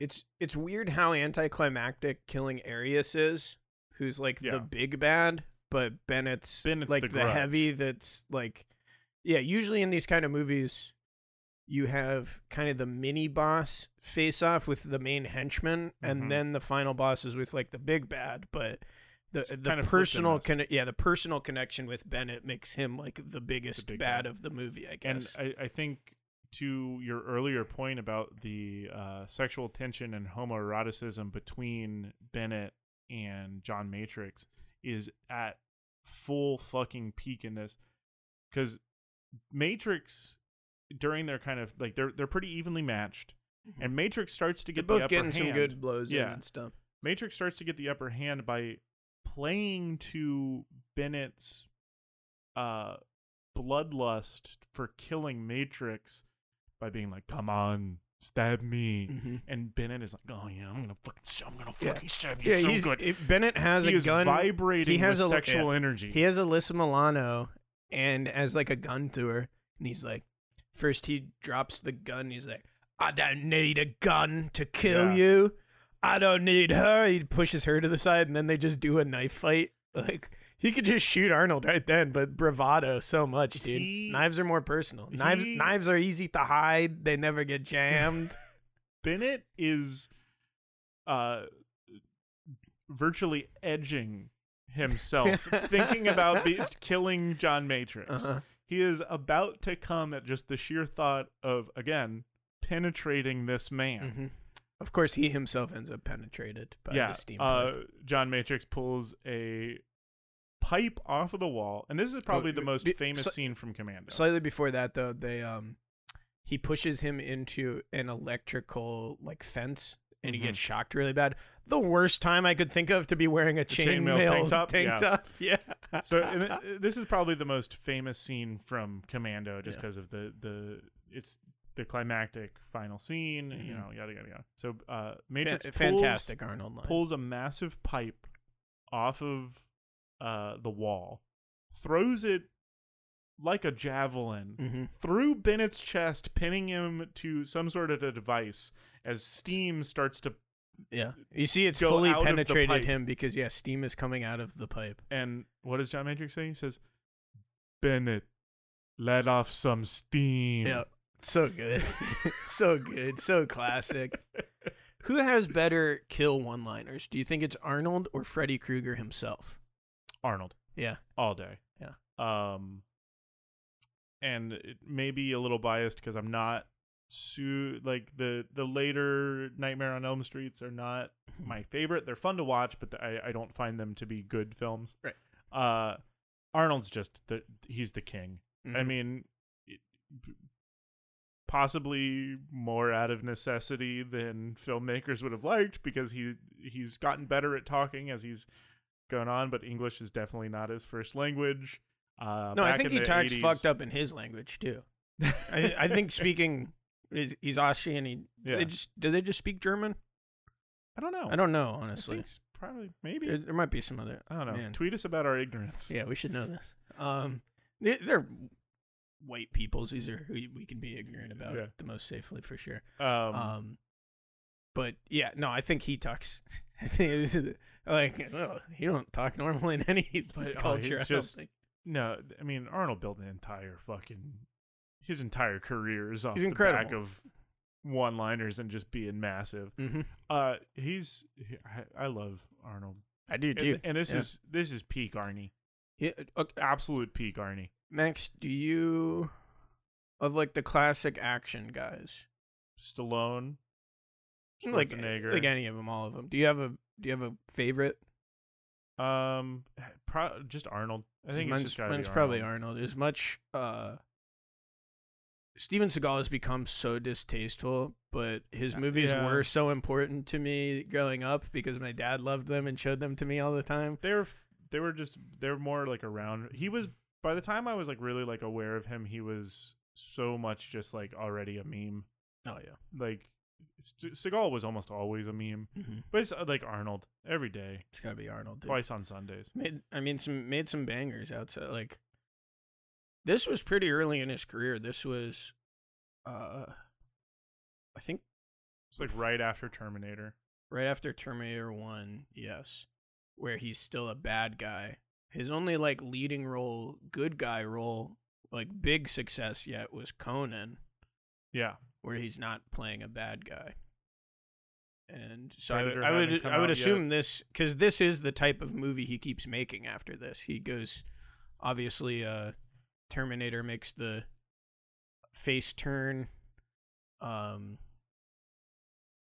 it's it's weird how anticlimactic killing Arius is, who's like Yeah. the big bad, but Bennett's, Bennett's like the the, heavy that's like yeah, usually in these kind of movies you have kind of the mini boss face off with the main henchman and mm-hmm. then the final boss is with like the big bad, but the It's the kind of flipped in personal conne- yeah, the personal connection with Bennett makes him like the biggest big bad bad. of the movie, I and guess. I, I think to your earlier point about the uh, sexual tension and homoeroticism between Bennett and John Matrix is at full fucking peak in this because Matrix during their kind of like they're they're pretty evenly matched and Matrix starts to They're get both the upper getting some good blows in Yeah. and stuff. Matrix starts to get the upper hand by playing to Bennett's uh bloodlust for killing Matrix by being like, "Come on, stab me," Mhm. and Bennett is like, "Oh yeah, I'm gonna fucking, stab- I'm gonna Yeah. fucking stab you Yeah, so he's good." if Bennett has he a gun. vibrating he has with a- sexual yeah. energy. He has Alyssa Milano and as like a gun to her, and he's like, first he drops the gun. He's like, I don't need a gun to kill Yeah. you. I don't need her. He pushes her to the side, and then they just do a knife fight. Like he could just shoot Arnold right then, but bravado so much, dude. He- knives are more personal. Knives he- knives are easy to hide. They never get jammed. Bennett is uh virtually edging himself thinking about be- killing John Matrix. Uh-huh. He is about to come at just the sheer thought of again penetrating this man. Mhm. Of course, he himself ends up penetrated by yeah, the steam uh. John Matrix pulls a pipe off of the wall, and this is probably the most famous so- scene from Commando. Slightly before that, though, they um, he pushes him into an electrical like fence, and he Mhm. gets shocked really bad. The worst time I could think of to be wearing a chainmail chainmail tank top? tank Yeah. top. Yeah. so th- this is probably the most famous scene from Commando, just Yeah. because of the the it's the climactic final scene. You Mhm. know, yada yada yada. So uh, Matrix pulls, fantastic Arnold line. pulls a massive pipe off of uh, the wall, throws it like a javelin hmm through Bennett's chest, pinning him to some sort of a device as steam starts to. Yeah, you see, it's fully out of the penetrated him because yeah, steam is coming out of the pipe. And what does John Matrix say? He says, "Bennett, let off some steam." Yeah, so good, so good, so classic. Who has better kill one-liners? Do you think it's Arnold or Freddy Krueger himself? Arnold Yeah. all day. Yeah. Um, and it may be a little biased because I'm not su- like the the later Nightmare on Elm Streets are not my favorite. They're fun to watch, but I I don't find them to be good films. Right. Uh, Arnold's just the he's the king. I Mhm. mean, it, possibly more out of necessity than filmmakers would have liked because he he's gotten better at talking as he's gone on, but English is definitely not his first language. Uh, no, I think in he talks 80s fucked up in his language too. I, I think speaking, he's, he's Austrian. He, Yeah. they just do they just speak German? I don't know. I don't know honestly. probably maybe. There, there might be some other. I don't know. man. Tweet us about our ignorance. Yeah, we should know this. Um, they, they're white peoples. These are who we can be ignorant about Yeah. the most safely for sure. Um, Um, but yeah, no, I think he talks. I think this is like well, he don't talk normal in any But, oh, culture. it's I don't just- no, I mean Arnold built an entire fucking his entire career is off He's the back incredible. of one-liners and just being massive. Mhm. Uh, he's he, I, I love Arnold, I do and, too. and this Yeah. is this is peak Arnie, Yeah, okay, absolute peak Arnie. Max, do you of like the classic action guys, Stallone, like like any of them, all of them? Do you have a do you have a favorite? um, pro- just Arnold. I think mine's, it's just gotta mine's be probably Arnold. Arnold. As much uh, Steven Seagal has become so distasteful, but his movies yeah. were so important to me growing up because my dad loved them and showed them to me all the time. They were they were just they were more like around. He was by the time I was like really like aware of him, he was so much just like already a meme. Oh yeah, Like Seagal was almost always a meme, mm-hmm. but it's uh, like Arnold every day, it's gotta be Arnold. Dude. twice on Sundays. Made, I mean, some made some bangers outside. Like this was pretty early in his career. This was, uh, I think, It's like right after Terminator. right after Terminator 1, yes, where he's still a bad guy. His only like leading role, good guy role, like big success yet was Conan, Yeah. Where he's not playing a bad guy. And so Predator I, I would I would out yet. assume this cuz this is the type of movie he keeps making after this. He goes obviously uh Terminator makes the face turn um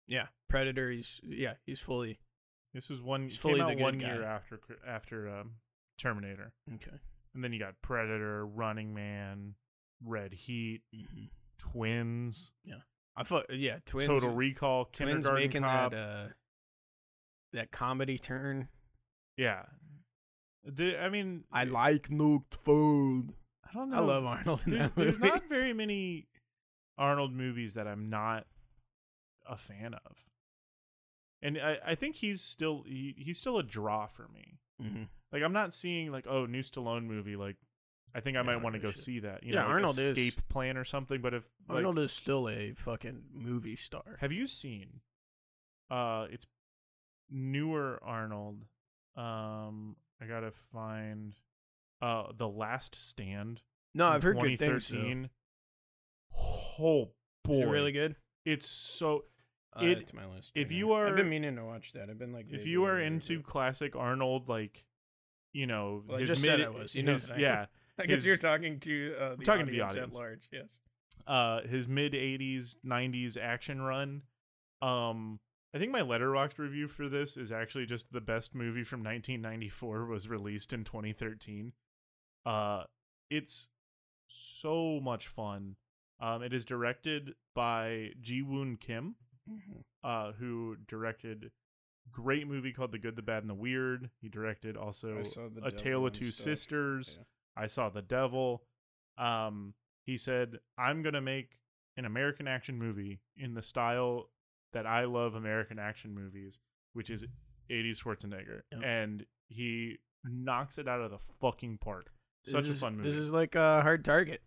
yeah, Predator he's yeah, he's fully This was one He's came fully the one year after after um, Terminator. okay. And then you got Predator, Running Man, Red Heat, Mm-hmm. Twins, Yeah, I thought yeah, twins Total Recall, twins Kindergarten making Cop. that uh that comedy turn. yeah. The, I mean, I like nuked food. I don't know. I love Arnold there's, there's not very many Arnold movies that I'm not a fan of. And I, I think he's still he, he's still a draw for me. mm-hmm. Like I'm not seeing like oh new Stallone movie like I think I Yeah, might want to go should- see that. You Yeah, know, like Arnold is- Escape Plan or something. But if like, Arnold is still a fucking movie star. have you seen? Uh, it's newer Arnold. Um, I gotta find. Uh, The Last Stand. No, from I've heard good things. though. Oh boy, Is it really good? It's so. Add It- it to my list. if right you are- I've been meaning to watch that. I've been like, If you are into it. classic Arnold, like, you know, Well, I his just mid, said I was. You know his- that I yeah, I guess you're talking to uh, the talking to the audience at large. Yes. uh his mid 80s 90s action run um i think my letterboxd review for this is actually just the best movie from 1994 was released in 2013 uh it's so much fun um it is directed by ji woon kim Mm-hmm. uh who directed great movie called the good the bad and the weird he directed also I saw The a tale of two stuff. sisters Yeah. I saw The Devil. Um, he said, I'm going to make an American action movie in the style that I love American action movies, which is 80s Schwarzenegger. Yep. And he knocks it out of the fucking park. This Such is, a fun movie. This is like a hard target.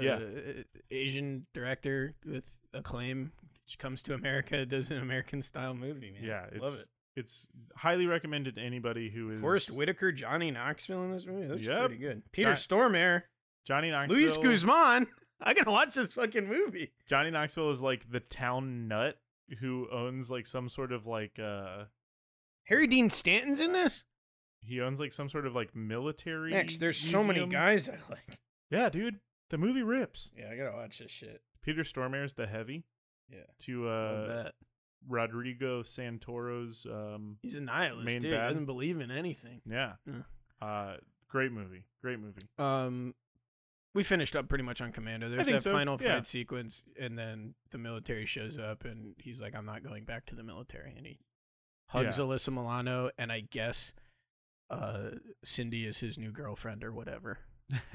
Yeah. Uh, Asian director with acclaim comes to America, does an American style movie, man. yeah, it's, love it. It's highly recommended to anybody who is Forest Whitaker, Johnny Knoxville in this movie. That's Yep. pretty good. Peter Stormare, Johnny Knoxville. Luis Guzman. I gotta watch this fucking movie. Johnny Knoxville is like the town nut who owns like some sort of like uh Harry Dean Stanton's in this. he owns like some sort of like military Next, there's so many museum. guys I like. Yeah, dude. The movie rips. Yeah, I gotta watch this shit. Peter Stormare's the heavy Yeah, to love uh that. Rodrigo Santoro's um He's a nihilist, main dude. bad. Doesn't believe in anything. yeah. Uh great movie. Great movie. Um, we finished up pretty much on Commando. There's that so, final yeah. fight sequence, and then the military shows up, and he's like, "I'm not going back to the military," and he hugs Yeah. Alyssa Milano, and I guess uh, Cindy is his new girlfriend or whatever.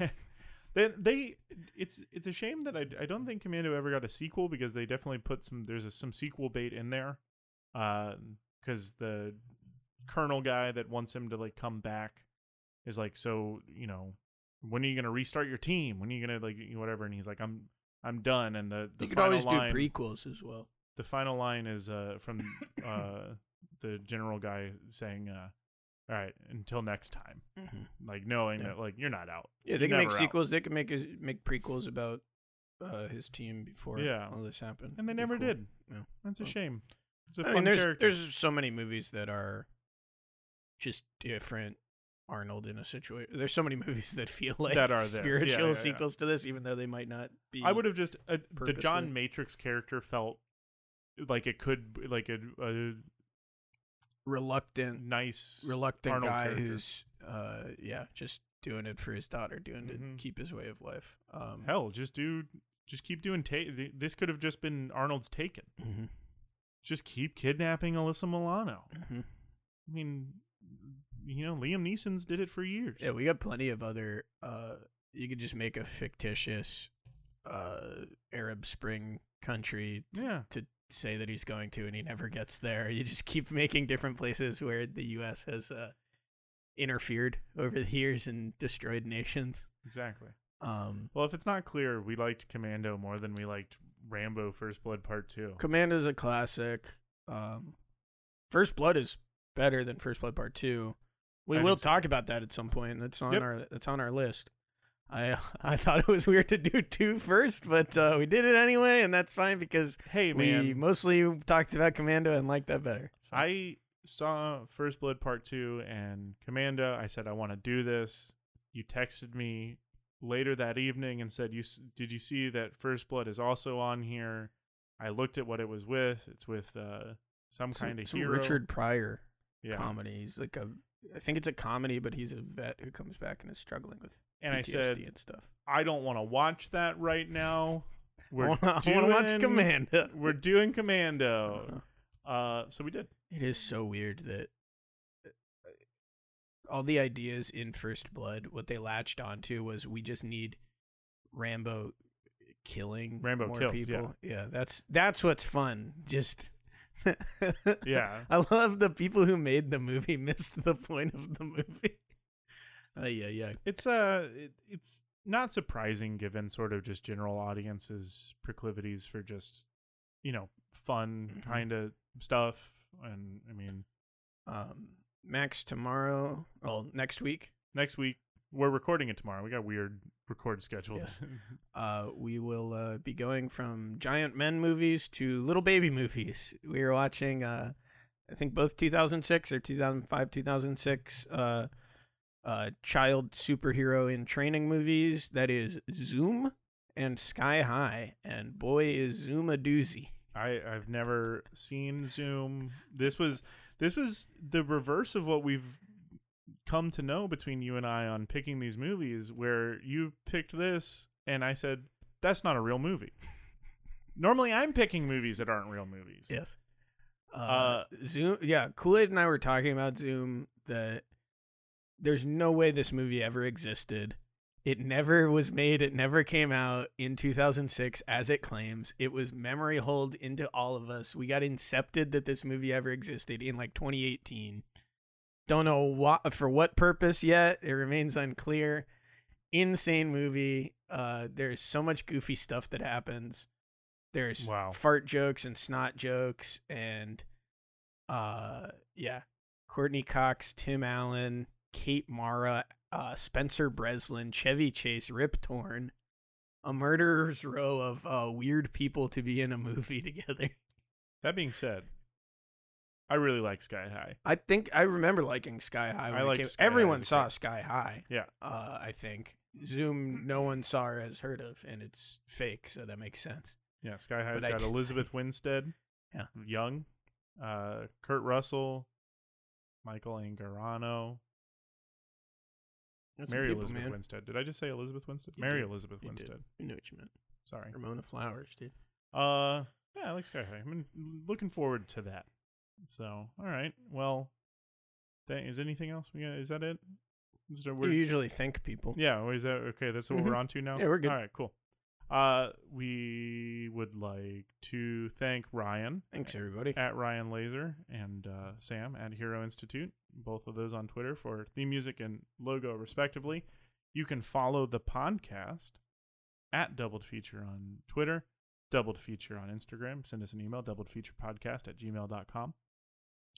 they, they it's it's a shame that I, I don't think Commando ever got a sequel because they definitely put some there's a, some sequel bait in there. Uh cuz the colonel guy that wants him to like come back is like so, you know, when are you going to restart your team? When are you going to like whatever and he's like I'm I'm done and the the you could always line, do prequels as well. the final line is uh from uh the general guy saying uh all right until next time like knowing Yeah. that like you're not out Yeah, they You're can make never out. sequels. They can make a, make prequels about uh, his team before Yeah. all this happened. and they never cool. did Yeah. that's a Well, shame it's a I fun mean, there's character there's so many movies that are just different. Arnold in a situation. There's so many movies that feel like That are this. Spiritual yeah, yeah. sequels to this, even though they might not be. i would have just uh, the john matrix character felt like it could like a, a reluctant, nice reluctant Arnold guy character. who's, uh, yeah, just doing it for his daughter, doing Mhm. to keep his way of life. Um, hell just do just keep doing ta- this could have just been arnold's taken mhm, just keep kidnapping alyssa milano mhm. i mean you know liam neeson's did it for years Yeah, we got plenty of other. Uh, you could just make a fictitious uh, Arab Spring country t- yeah to say that he's going to, and he never gets there. You just keep making different places where the U.S. has uh, interfered over the years and destroyed nations. exactly Um, Well, if it's not clear, we liked Commando more than we liked Rambo First Blood Part 2. Commando's a classic. Um, First Blood is better than First Blood Part Two. We I will think so. talk about that at some point. That's on Yep. our that's on our list. I I thought it was weird to do two first, but uh, we did it anyway, and that's fine because Hey we mostly talked about Commando and liked that better. So, I saw First Blood Part 2 and Commando. I said I want to do this. You texted me later that evening and said you did you see that First Blood is also on here? I looked at what it was with. It's with uh some, some, kind of some hero. Richard Pryor yeah. comedy. He's like a I think it's a comedy, but he's a vet who comes back and is struggling with And I PTSD said and stuff. I don't want to watch that right now. We're I want to watch Commando. We're doing Commando. Uh-huh. Uh so we did. It is so weird that uh, all the ideas in First Blood, what they latched onto was we just need Rambo killing Rambo more kills, yeah. people. Yeah. that's that's what's fun. Just Yeah. I love the people who made the movie missed the point of the movie. Uh, yeah, yeah. It's uh it, it's not surprising given sort of just general audiences proclivities for just you know fun Mhm. kind of stuff and I mean Um, Max tomorrow. Well, next week. next week we're recording it tomorrow. We got weird record schedules. Yes. uh, we will uh, be going from giant men movies to little baby movies. We are watching, uh, I think both 2006 or 2005, 2006 uh, uh, child superhero in training movies. That is Zoom and Sky High. And boy, is Zoom a doozy. I I've never seen Zoom. This was this was the reverse of what we've come to know between you and I on picking these movies where you picked this and I said that's not a real movie. Normally I'm picking movies that aren't real movies. Yes. Uh, Uh, Zoom. Yeah, Kool Aid and I were talking about Zoom. That there's no way this movie ever existed. It never was made. It never came out in 2006, as it claims. It was memory hold into all of us. We got incepted that this movie ever existed in like 2018. Don't know what for what purpose yet. It remains unclear. Insane movie. Uh, there's so much goofy stuff that happens. There's Wow. fart jokes and snot jokes and uh yeah. Courteney Cox, Tim Allen, Kate Mara, uh Spencer Breslin, Chevy Chase, Rip Torn. A murderer's row of uh weird people to be in a movie together. That being said, I really like Sky High. I think I remember liking Sky High. When I High Everyone saw. Sky High. Yeah. Uh, I think Zoom, no one saw or has heard of, and it's fake, so that makes sense. Yeah, Sky High's But got d- Elizabeth Winstead. Yeah. Young. Uh Kurt Russell. Michael Angarano. That's Mary people, Elizabeth man. Winstead. Did I just say Elizabeth Winstead? You Mary did. Elizabeth You did. Winstead. You know what you meant. Sorry. Ramona Flowers, dude. Uh, yeah, I like Sky High. I'm looking forward to that. So, all right. Well, th- is anything else? We got, is that it? Is there- You we're- usually think people. yeah. Is that okay? That's what we're Mhm. on to now. Yeah, we're good. All right. Cool. Uh, we would like to thank Ryan Thanks, everybody. at Ryan Laser and uh, Sam at Hero Institute, both of those on Twitter for theme music and logo, respectively. You can follow the podcast at Doubled Feature on Twitter, Doubled Feature on Instagram. Send us an email, doubledfeaturepodcast at gmail.com.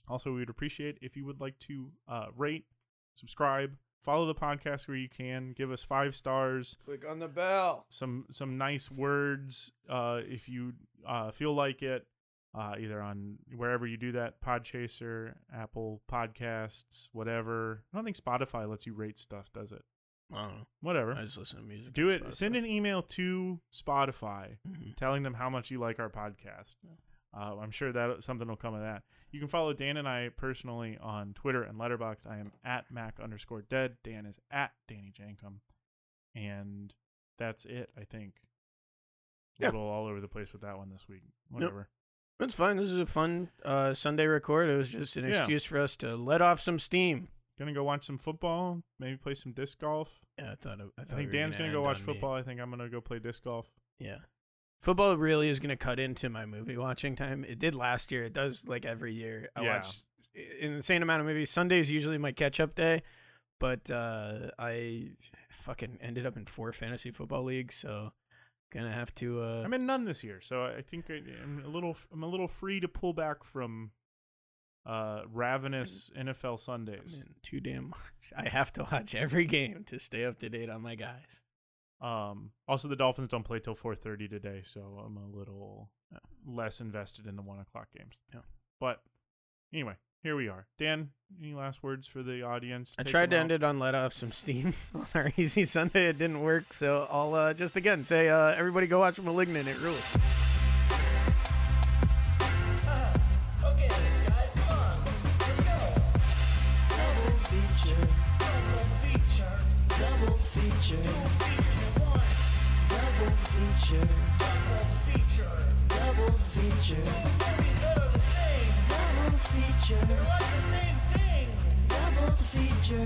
Also, we would appreciate if you would like to uh, rate, subscribe, follow the podcast where you can, give us five stars Click on the bell. some some nice words uh, if you uh, feel like it uh, either on wherever you do that podchaser apple podcasts whatever i don't think spotify lets you rate stuff does it I don't know. whatever I just listen to music. do on it send an email to spotify Mhm. telling them how much you like our podcast uh, i'm sure that something will come of that you can follow dan and i personally on twitter and Letterboxd i am at mac underscore dead dan is at danny jankum and that's it i think a Yeah. little all over the place with that one this week whatever It's fine. This is a fun uh, Sunday record. It was just an Yeah. excuse for us to let off some steam. gonna go watch some football maybe play some disc golf Yeah, I thought. I, i think we dan's gonna end go watch on me. football i think i'm gonna go play disc golf Yeah. Football really is going to cut into my movie watching time. It did last year. It does like every year. I Yeah. watch an insane amount of movies. Sunday's usually my catch up day, but uh, I fucking ended up in four fantasy football leagues. So gonna have to. Uh, I'm in none this year, so I think I, I'm a little I'm a little free to pull back from uh ravenous NFL Sundays. I'm too damn much. I have to watch every game to stay up to date on my guys. Um, also, the Dolphins don't play till 4:30 today, so I'm a little uh, less invested in the one o'clock games. Yeah. But anyway, here we are. Dan, any last words for the audience? I Take tried to them end it on let off some steam on our easy Sunday. It didn't work, so I'll uh, just again say uh, everybody go watch Malignant. It rules. Okay, guys, come on. Let's go. Double feature. Double feature. Feature. Double feature. Double feature. Double feature. Double feature.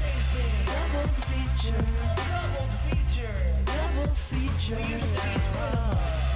Double feature. Double feature. Double feature.